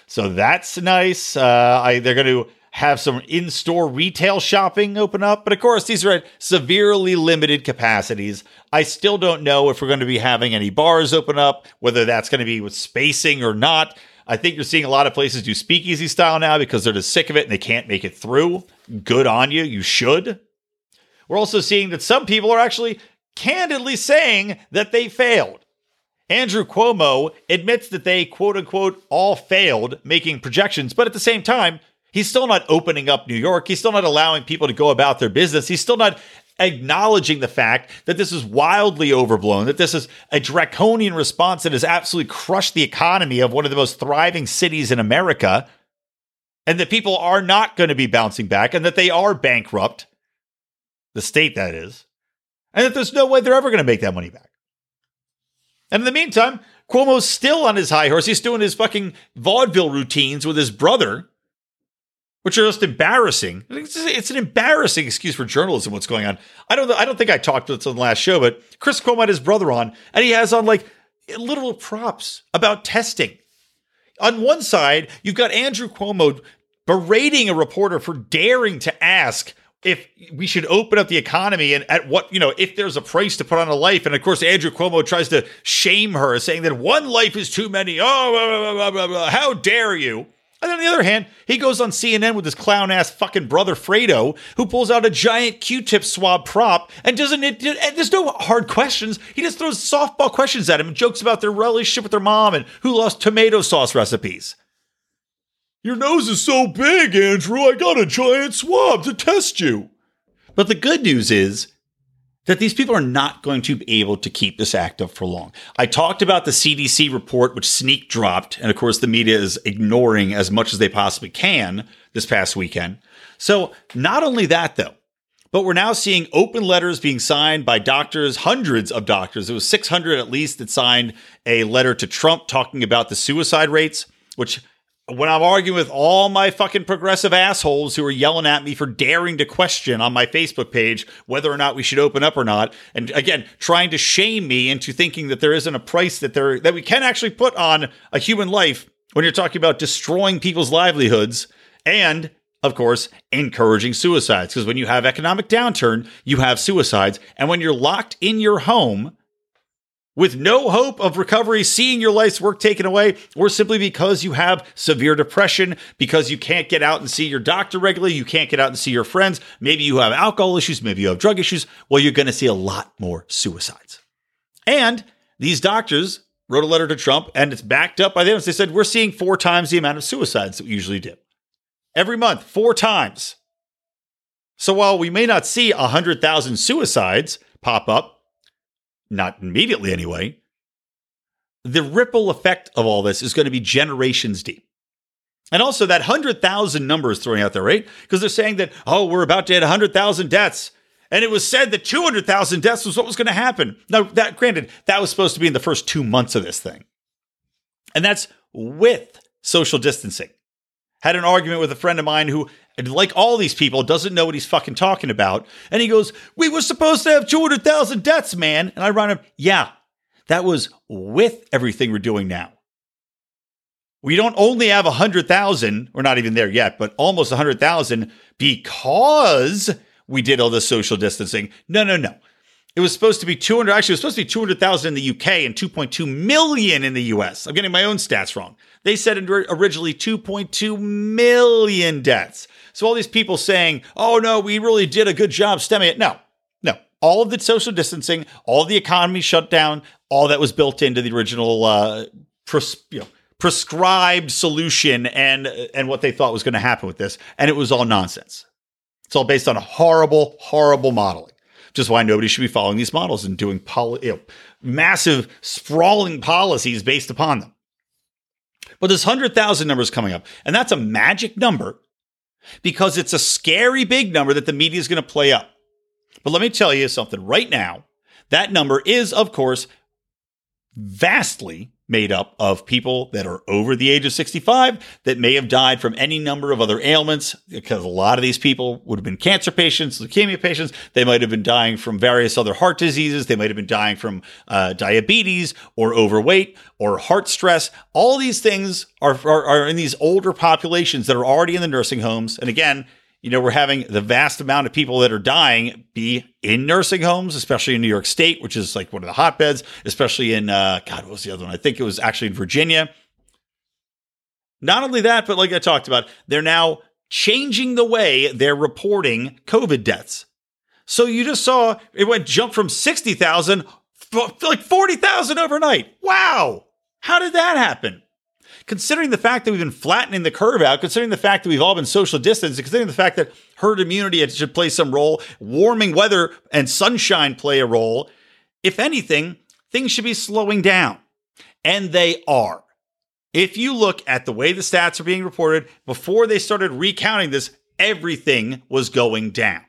So that's nice. Uh, I, they're going to have some in store retail shopping open up. But of course, these are at severely limited capacities. I still don't know if we're going to be having any bars open up, whether that's going to be with spacing or not. I think you're seeing a lot of places do speakeasy style now because they're just sick of it and they can't make it through. Good on you. You should. We're also seeing that some people are actually candidly saying that they failed. Andrew Cuomo admits that they quote unquote all failed making projections, but at the same time, he's still not opening up New York. He's still not allowing people to go about their business. He's still not acknowledging the fact that this is wildly overblown, that this is a draconian response that has absolutely crushed the economy of one of the most thriving cities in America, and that people are not going to be bouncing back and that they are bankrupt. The state, that is and that there's no way they're ever going to make that money back. And in the meantime, Cuomo's still on his high horse. He's doing his fucking vaudeville routines with his brother, which are just embarrassing. It's an embarrassing excuse for journalism. What's going on? I don't. I don't think I talked to this on the last show, but Chris Cuomo had his brother on, and he has on like literal props about testing. On one side, you've got Andrew Cuomo berating a reporter for daring to ask if we should open up the economy and at what, you know, if there's a price to put on a life. And of course, Andrew Cuomo tries to shame her, saying that one life is too many. Oh, blah, blah, blah, blah, how dare you? And on the other hand, he goes on CNN with his clown ass fucking brother Fredo, who pulls out a giant Q-tip swab prop and doesn't. It, and there's no hard questions. He just throws softball questions at him and jokes about their relationship with their mom and who lost tomato sauce recipes. Your nose is so big, Andrew. I got a giant swab to test you. But the good news is that these people are not going to be able to keep this act up for long. I talked about the CDC report, which sneak dropped, and of course, the media is ignoring as much as they possibly can this past weekend. So, not only that, though, but we're now seeing open letters being signed by doctors, hundreds of doctors. It was 600 at least that signed a letter to Trump talking about the suicide rates, which when I'm arguing with all my fucking progressive assholes who are yelling at me for daring to question on my Facebook page whether or not we should open up or not, and again trying to shame me into thinking that there isn't a price that there that we can actually put on a human life when you're talking about destroying people's livelihoods and of course, encouraging suicides. Because when you have economic downturn, you have suicides. And when you're locked in your home, with no hope of recovery, seeing your life's work taken away, or simply because you have severe depression, because you can't get out and see your doctor regularly, you can't get out and see your friends, maybe you have alcohol issues, maybe you have drug issues, well, you're going to see a lot more suicides. And these doctors wrote a letter to Trump, and it's backed up by them. They said, We're seeing four times the amount of suicides that we usually do. Every month, four times. So while we may not see 100,000 suicides pop up, not immediately anyway, the ripple effect of all this is going to be generations deep. And also, that 100,000 number is throwing out there, right? Because they're saying that, oh, we're about to hit 100,000 deaths. And it was said that 200,000 deaths was what was going to happen. Now, that granted, that was supposed to be in the first two months of this thing. And that's with social distancing. Had an argument with a friend of mine who like all these people, doesn't know what he's fucking talking about. And he goes, We were supposed to have 200,000 deaths, man. And I run him, Yeah, that was with everything we're doing now. We don't only have 100,000, we're not even there yet, but almost 100,000 because we did all the social distancing. No, no, no. It was supposed to be 200, actually, it was supposed to be 200,000 in the UK and 2.2 million in the US. I'm getting my own stats wrong. They said originally 2.2 million deaths. So all these people saying, oh no, we really did a good job stemming it. No, no. All of the social distancing, all the economy shut down, all that was built into the original uh, pres- you know, prescribed solution and and what they thought was going to happen with this. And it was all nonsense. It's all based on a horrible, horrible modeling. Just why nobody should be following these models and doing poly, you know, massive, sprawling policies based upon them. But this 100,000 number is coming up, and that's a magic number because it's a scary big number that the media is going to play up. But let me tell you something right now. That number is, of course, vastly made up of people that are over the age of 65 that may have died from any number of other ailments because a lot of these people would have been cancer patients, leukemia patients. They might have been dying from various other heart diseases. They might have been dying from uh, diabetes or overweight or heart stress. All these things are, are, are in these older populations that are already in the nursing homes. And again, you know, we're having the vast amount of people that are dying be in nursing homes, especially in New York State, which is like one of the hotbeds, especially in, uh, God, what was the other one? I think it was actually in Virginia. Not only that, but like I talked about, they're now changing the way they're reporting COVID deaths. So you just saw it went jump from 60,000 like 40,000 overnight. Wow. How did that happen? Considering the fact that we've been flattening the curve out, considering the fact that we've all been social distancing, considering the fact that herd immunity should play some role, warming weather and sunshine play a role, if anything, things should be slowing down. And they are. If you look at the way the stats are being reported, before they started recounting this, everything was going down.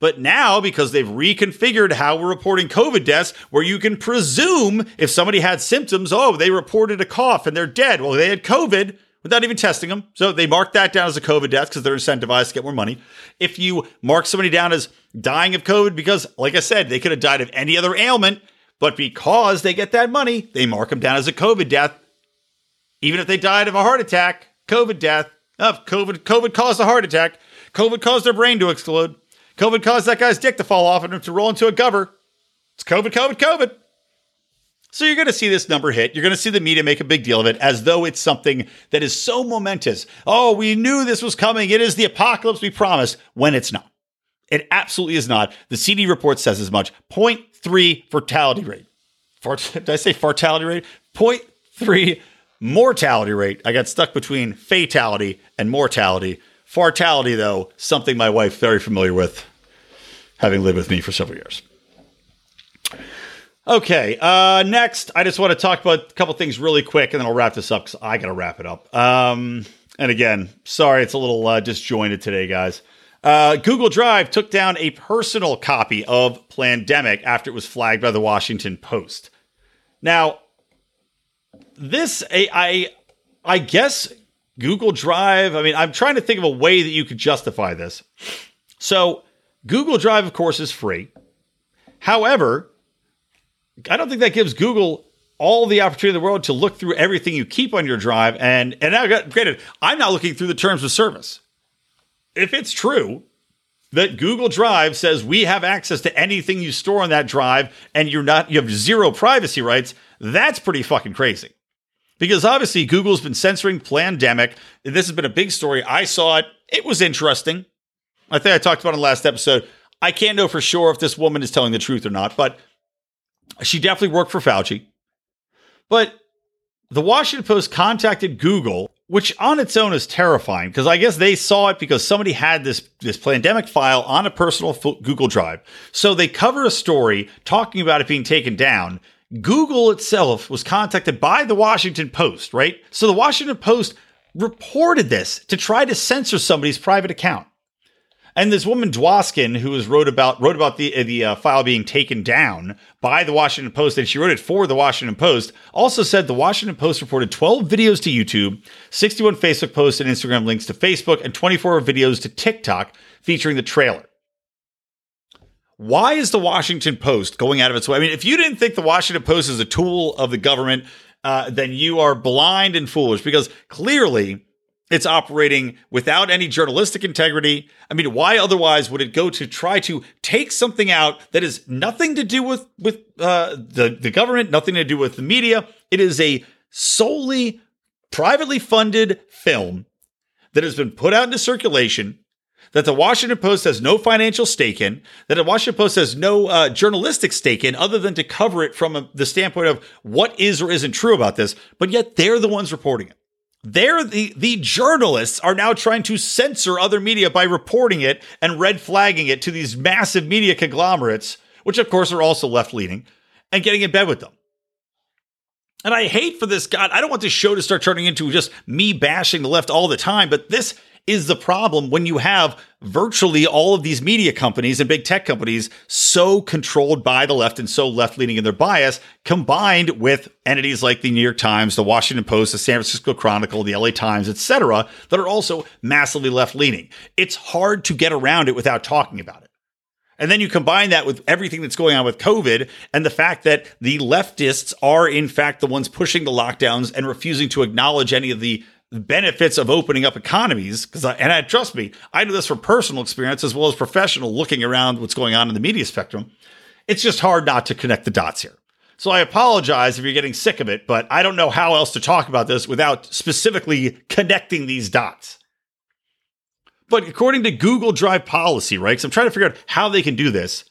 But now, because they've reconfigured how we're reporting COVID deaths, where you can presume if somebody had symptoms, oh, they reported a cough and they're dead. Well, they had COVID without even testing them. So they mark that down as a COVID death because they're incentivized to get more money. If you mark somebody down as dying of COVID because, like I said, they could have died of any other ailment, But because they get that money, they mark them down as a COVID death. Even if they died of a heart attack, COVID death, of COVID, COVID caused a heart attack, COVID caused their brain to explode, COVID caused that guy's dick to fall off and him to roll into a cover. It's COVID, COVID, COVID. So you're going to see this number hit. You're going to see the media make a big deal of it as though it's something that is so momentous. Oh, we knew this was coming. It is the apocalypse we promised when it's not. It absolutely is not. The CD report says as much. 0.3 fatality rate. Fart, did I say fatality rate? 0.3 mortality rate. I got stuck between fatality and mortality. Fatality, though, something my wife very familiar with, having lived with me for several years. Okay, uh, next, I just want to talk about a couple things really quick, and then I'll wrap this up because I got to wrap it up. Um, and again, sorry, it's a little uh, disjointed today, guys. Uh, Google Drive took down a personal copy of Plandemic after it was flagged by the Washington Post. Now, this, I, I, I guess Google Drive. I mean, I'm trying to think of a way that you could justify this. So, Google Drive, of course, is free. However, I don't think that gives Google all the opportunity in the world to look through everything you keep on your drive. And and now, granted, I'm not looking through the terms of service. If it's true that Google Drive says we have access to anything you store on that drive, and you're not you have zero privacy rights, that's pretty fucking crazy. Because obviously Google's been censoring Plandemic. This has been a big story. I saw it. It was interesting. I think I talked about in the last episode. I can't know for sure if this woman is telling the truth or not, but she definitely worked for Fauci. But the Washington Post contacted Google, which on its own is terrifying because I guess they saw it because somebody had this this Plandemic file on a personal Google Drive. So they cover a story talking about it being taken down. Google itself was contacted by the Washington Post, right? So the Washington Post reported this to try to censor somebody's private account. And this woman Dwoskin, who was wrote about wrote about the the uh, file being taken down by the Washington Post, and she wrote it for the Washington Post. Also said the Washington Post reported 12 videos to YouTube, 61 Facebook posts and Instagram links to Facebook, and 24 videos to TikTok featuring the trailer. Why is the Washington Post going out of its way? I mean, if you didn't think the Washington Post is a tool of the government, uh, then you are blind and foolish because clearly it's operating without any journalistic integrity. I mean, why otherwise would it go to try to take something out that has nothing to do with with uh, the the government, nothing to do with the media? It is a solely privately funded film that has been put out into circulation that the Washington Post has no financial stake in, that the Washington Post has no uh, journalistic stake in, other than to cover it from a, the standpoint of what is or isn't true about this, but yet they're the ones reporting it. They're the, the journalists are now trying to censor other media by reporting it and red flagging it to these massive media conglomerates, which of course are also left leaning, and getting in bed with them. And I hate for this, God, I don't want this show to start turning into just me bashing the left all the time, but this is the problem when you have virtually all of these media companies and big tech companies so controlled by the left and so left leaning in their bias, combined with entities like the New York Times, the Washington Post, the San Francisco Chronicle, the LA Times, etc., that are also massively left leaning. It's hard to get around it without talking about it. And then you combine that with everything that's going on with COVID and the fact that the leftists are, in fact, the ones pushing the lockdowns and refusing to acknowledge any of the benefits of opening up economies because and I trust me, I do this from personal experience as well as professional looking around what's going on in the media spectrum. It's just hard not to connect the dots here. So I apologize if you're getting sick of it, but I don't know how else to talk about this without specifically connecting these dots. But according to Google Drive policy, right? Because I'm trying to figure out how they can do this.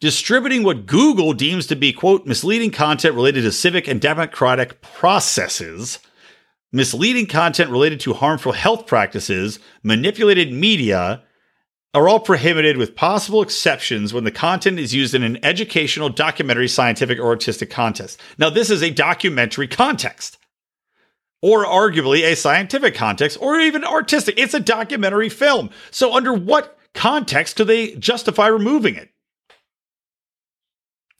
Distributing what Google deems to be, quote, misleading content related to civic and democratic processes misleading content related to harmful health practices, manipulated media, are all prohibited with possible exceptions when the content is used in an educational, documentary, scientific, or artistic context. Now, this is a documentary context, or arguably a scientific context, or even artistic. It's a documentary film. So, under what context do they justify removing it?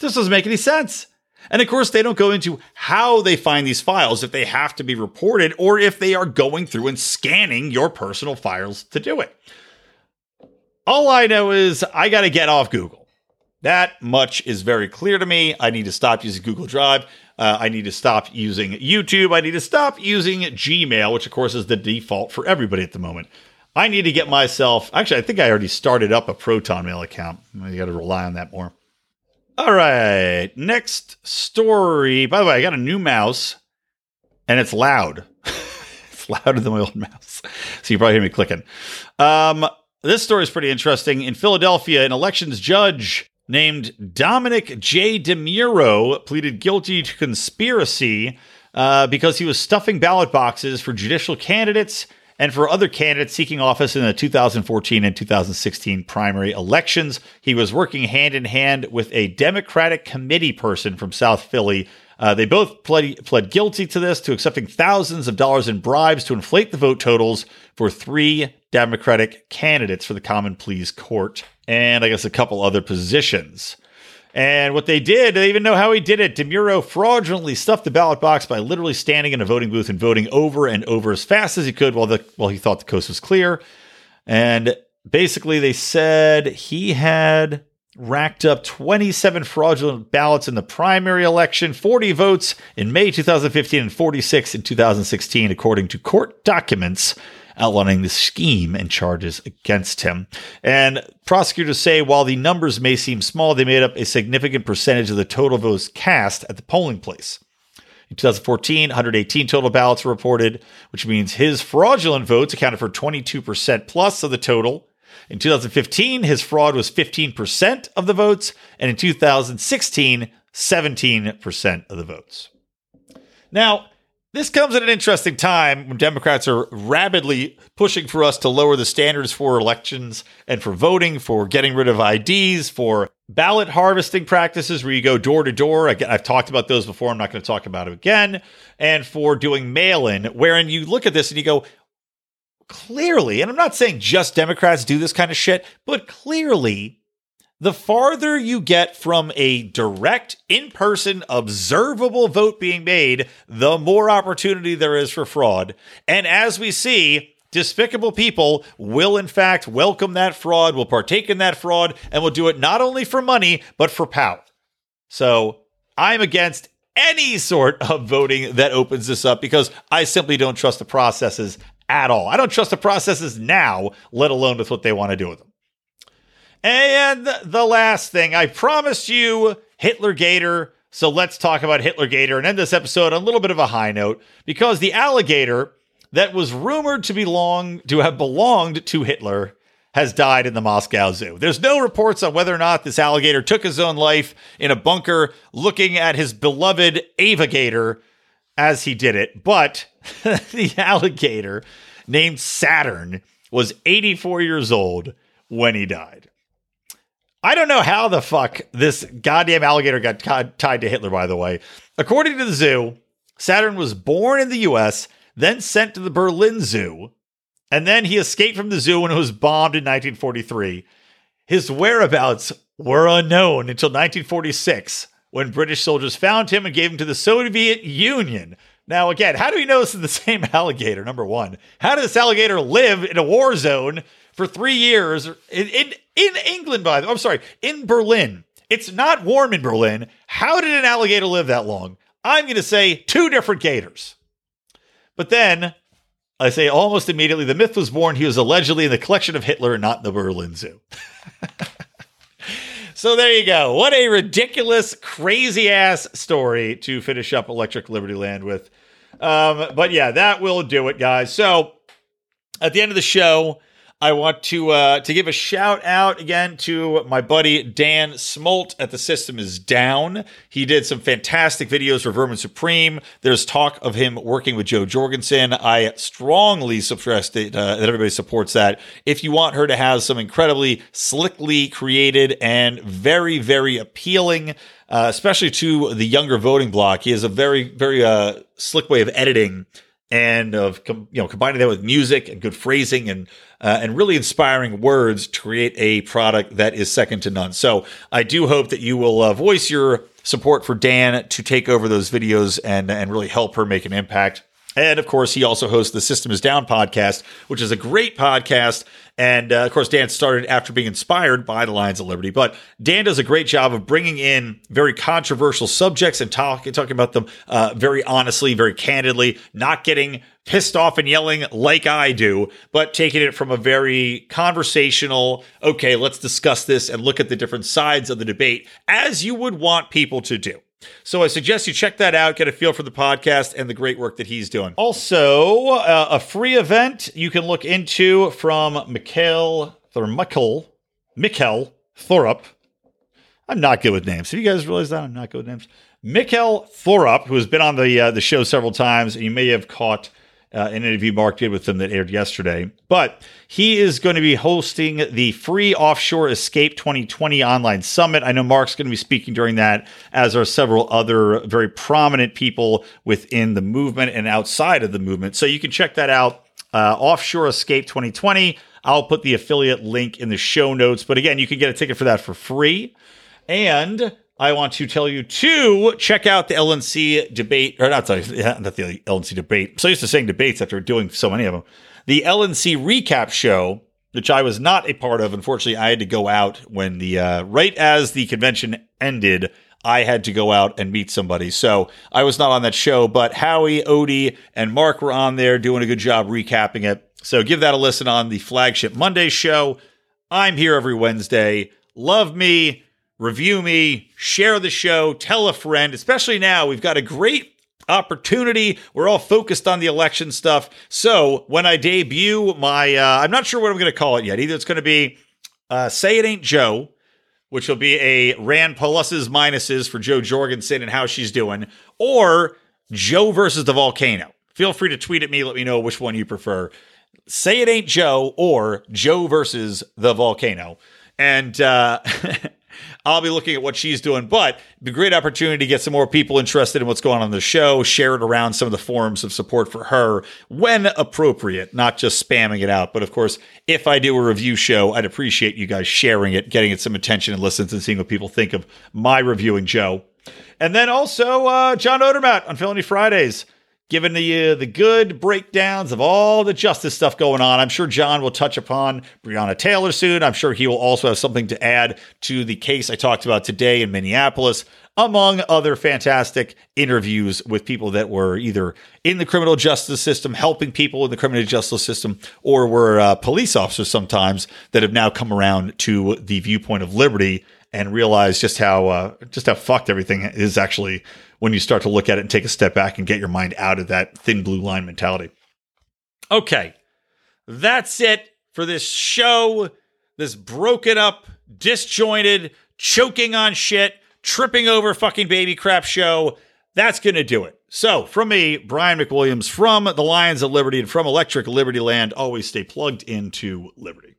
This doesn't make any sense. And of course, they don't go into how they find these files, if they have to be reported, or if they are going through and scanning your personal files to do it. All I know is I got to get off Google. That much is very clear to me. I need to stop using Google Drive. Uh, I need to stop using YouTube. I need to stop using Gmail, which of course is the default for everybody at the moment. I need to get myself. Actually, I think I already started up a Proton Mail account. I got to rely on that more. All right, next story. By the way, I got a new mouse, and it's loud. it's louder than my old mouse, so you probably hear me clicking. Um, this story is pretty interesting. In Philadelphia, an elections judge named Domenick J. DeMuro pleaded guilty to conspiracy uh, because he was stuffing ballot boxes for judicial candidates and for other candidates seeking office in the 2014 and 2016 primary elections. He was working hand in hand with a Democratic committee person from South Philly. Uh, they both pled, pled guilty to this, to accepting thousands of dollars in bribes to inflate the vote totals for three Democratic candidates for the Common Pleas Court and I guess a couple other positions. And what they did, they even know how he did it. DeMuro fraudulently stuffed the ballot box by literally standing in a voting booth and voting over and over as fast as he could while the while he thought the coast was clear. And basically, they said he had racked up 27 fraudulent ballots in the primary election, 40 votes in May 2015, and 46 in 2016, according to court documents outlining the scheme and charges against him. And prosecutors say while the numbers may seem small, they made up a significant percentage of the total votes cast at the polling place. In 2014, 118 total ballots were reported, which means his fraudulent votes accounted for 22% plus of the total. In 2015, his fraud was 15% of the votes, and in 2016, 17% of the votes. Now, this comes at an interesting time when Democrats are rapidly pushing for us to lower the standards for elections and for voting, for getting rid of IDs, for ballot harvesting practices where you go door to door. I've talked about those before. I'm not going to talk about it again. And for doing mail in, wherein you look at this and you go, clearly, and I'm not saying just Democrats do this kind of shit, but clearly the farther you get from a direct, in person, observable vote being made, the more opportunity there is for fraud. And as we see, despicable people will, in fact, welcome that fraud, will partake in that fraud, and will do it not only for money, but for power. So I'm against any sort of voting that opens this up because I simply don't trust the processes at all. I don't trust the processes now, let alone with what they want to do with them. And the last thing, I promised you Hitler Gator. So let's talk about Hitler Gator and end this episode on a little bit of a high note because the alligator that was rumored to belong to have belonged to Hitler has died in the Moscow Zoo. There's no reports on whether or not this alligator took his own life in a bunker looking at his beloved Avagator as he did it, but the alligator named Saturn was 84 years old when he died. I don't know how the fuck this goddamn alligator got tied to Hitler, by the way. According to the zoo, Saturn was born in the US, then sent to the Berlin Zoo, and then he escaped from the zoo when it was bombed in 1943. His whereabouts were unknown until 1946 when British soldiers found him and gave him to the Soviet Union. Now, again, how do we know this is the same alligator? Number one, how did this alligator live in a war zone for three years in, in, in England, by the. I'm sorry, in Berlin. It's not warm in Berlin. How did an alligator live that long? I'm going to say two different gators. But then I say almost immediately the myth was born. He was allegedly in the collection of Hitler not in the Berlin Zoo. so there you go. What a ridiculous, crazy ass story to finish up Electric Libertyland with. Um, but yeah, that will do it, guys. So at the end of the show, I want to uh, to give a shout out again to my buddy Dan Smolt at The System Is Down. He did some fantastic videos for Vermin Supreme. There's talk of him working with Jo Jorgensen. I strongly suggest that, uh, that everybody supports that. If you want her to have some incredibly slickly created and very, very appealing, uh, especially to the younger voting bloc, he has a very, very uh, slick way of editing and of com- you know combining that with music and good phrasing and uh, and really inspiring words to create a product that is second to none. So I do hope that you will uh, voice your support for Dan to take over those videos and and really help her make an impact. And of course, he also hosts the System is Down podcast, which is a great podcast And uh, of course, Dan started after being inspired by the Lions of Liberty. But Dan does a great job of bringing in very controversial subjects and talk, talking about them uh, very honestly, very candidly, not getting pissed off and yelling like I do, but taking it from a very conversational, okay, let's discuss this and look at the different sides of the debate as you would want people to do. So I suggest you check that out, get a feel for the podcast and the great work that he's doing. Also, uh, a free event you can look into from Mikhail Michael, Mikhail Thorup. I'm not good with names. Have you guys realized that I'm not good with names? Mikhail Thorup, who has been on the uh, the show several times, and you may have caught uh, an interview Mark did with him that aired yesterday. But he is going to be hosting the free Offshore Escape 2020 online summit. I know Mark's going to be speaking during that, as are several other very prominent people within the movement and outside of the movement. So you can check that out. Uh, Offshore Escape 2020. I'll put the affiliate link in the show notes. But again, you can get a ticket for that for free. And I want to tell you to check out the LNC debate, or not, sorry, not the LNC debate. So used to saying debates after doing so many of them. The LNC recap show, which I was not a part of. Unfortunately, I had to go out when the, uh, right as the convention ended, I had to go out and meet somebody. So I was not on that show, but Howie, Odie, and Mark were on there doing a good job recapping it. So give that a listen on the flagship Monday show. I'm here every Wednesday. Love me review me, share the show, tell a friend, especially now. We've got a great opportunity. We're all focused on the election stuff. So when I debut my, uh, I'm not sure what I'm going to call it yet. Either it's going to be uh, Say It Ain't Joe, which will be a Rand pluses minuses for Jo Jorgensen and how she's doing, or Joe versus the volcano. Feel free to tweet at me. Let me know which one you prefer. Say It Ain't Joe or Joe versus the volcano. And, uh, I'll be looking at what she's doing. But the great opportunity to get some more people interested in what's going on in the show, share it around some of the forums of support for her when appropriate, not just spamming it out. But of course, if I do a review show, I'd appreciate you guys sharing it, getting it some attention and listens and seeing what people think of my reviewing Joe. And then also uh, John Odermatt on Felony Fridays giving uh, the good breakdowns of all the justice stuff going on. I'm sure John will touch upon Breonna Taylor soon. I'm sure he will also have something to add to the case I talked about today in Minneapolis, among other fantastic interviews with people that were either in the criminal justice system, helping people in the criminal justice system, or were uh, police officers sometimes that have now come around to the viewpoint of liberty and realize just how uh, just how fucked everything is actually when you start to look at it and take a step back and get your mind out of that thin blue line mentality. Okay, that's it for this show. This broken up, disjointed, choking on shit, tripping over fucking baby crap show. That's going to do it. So, from me, Brian McWilliams, from the Lions of Liberty and from Electric Libertyland, always stay plugged into Liberty.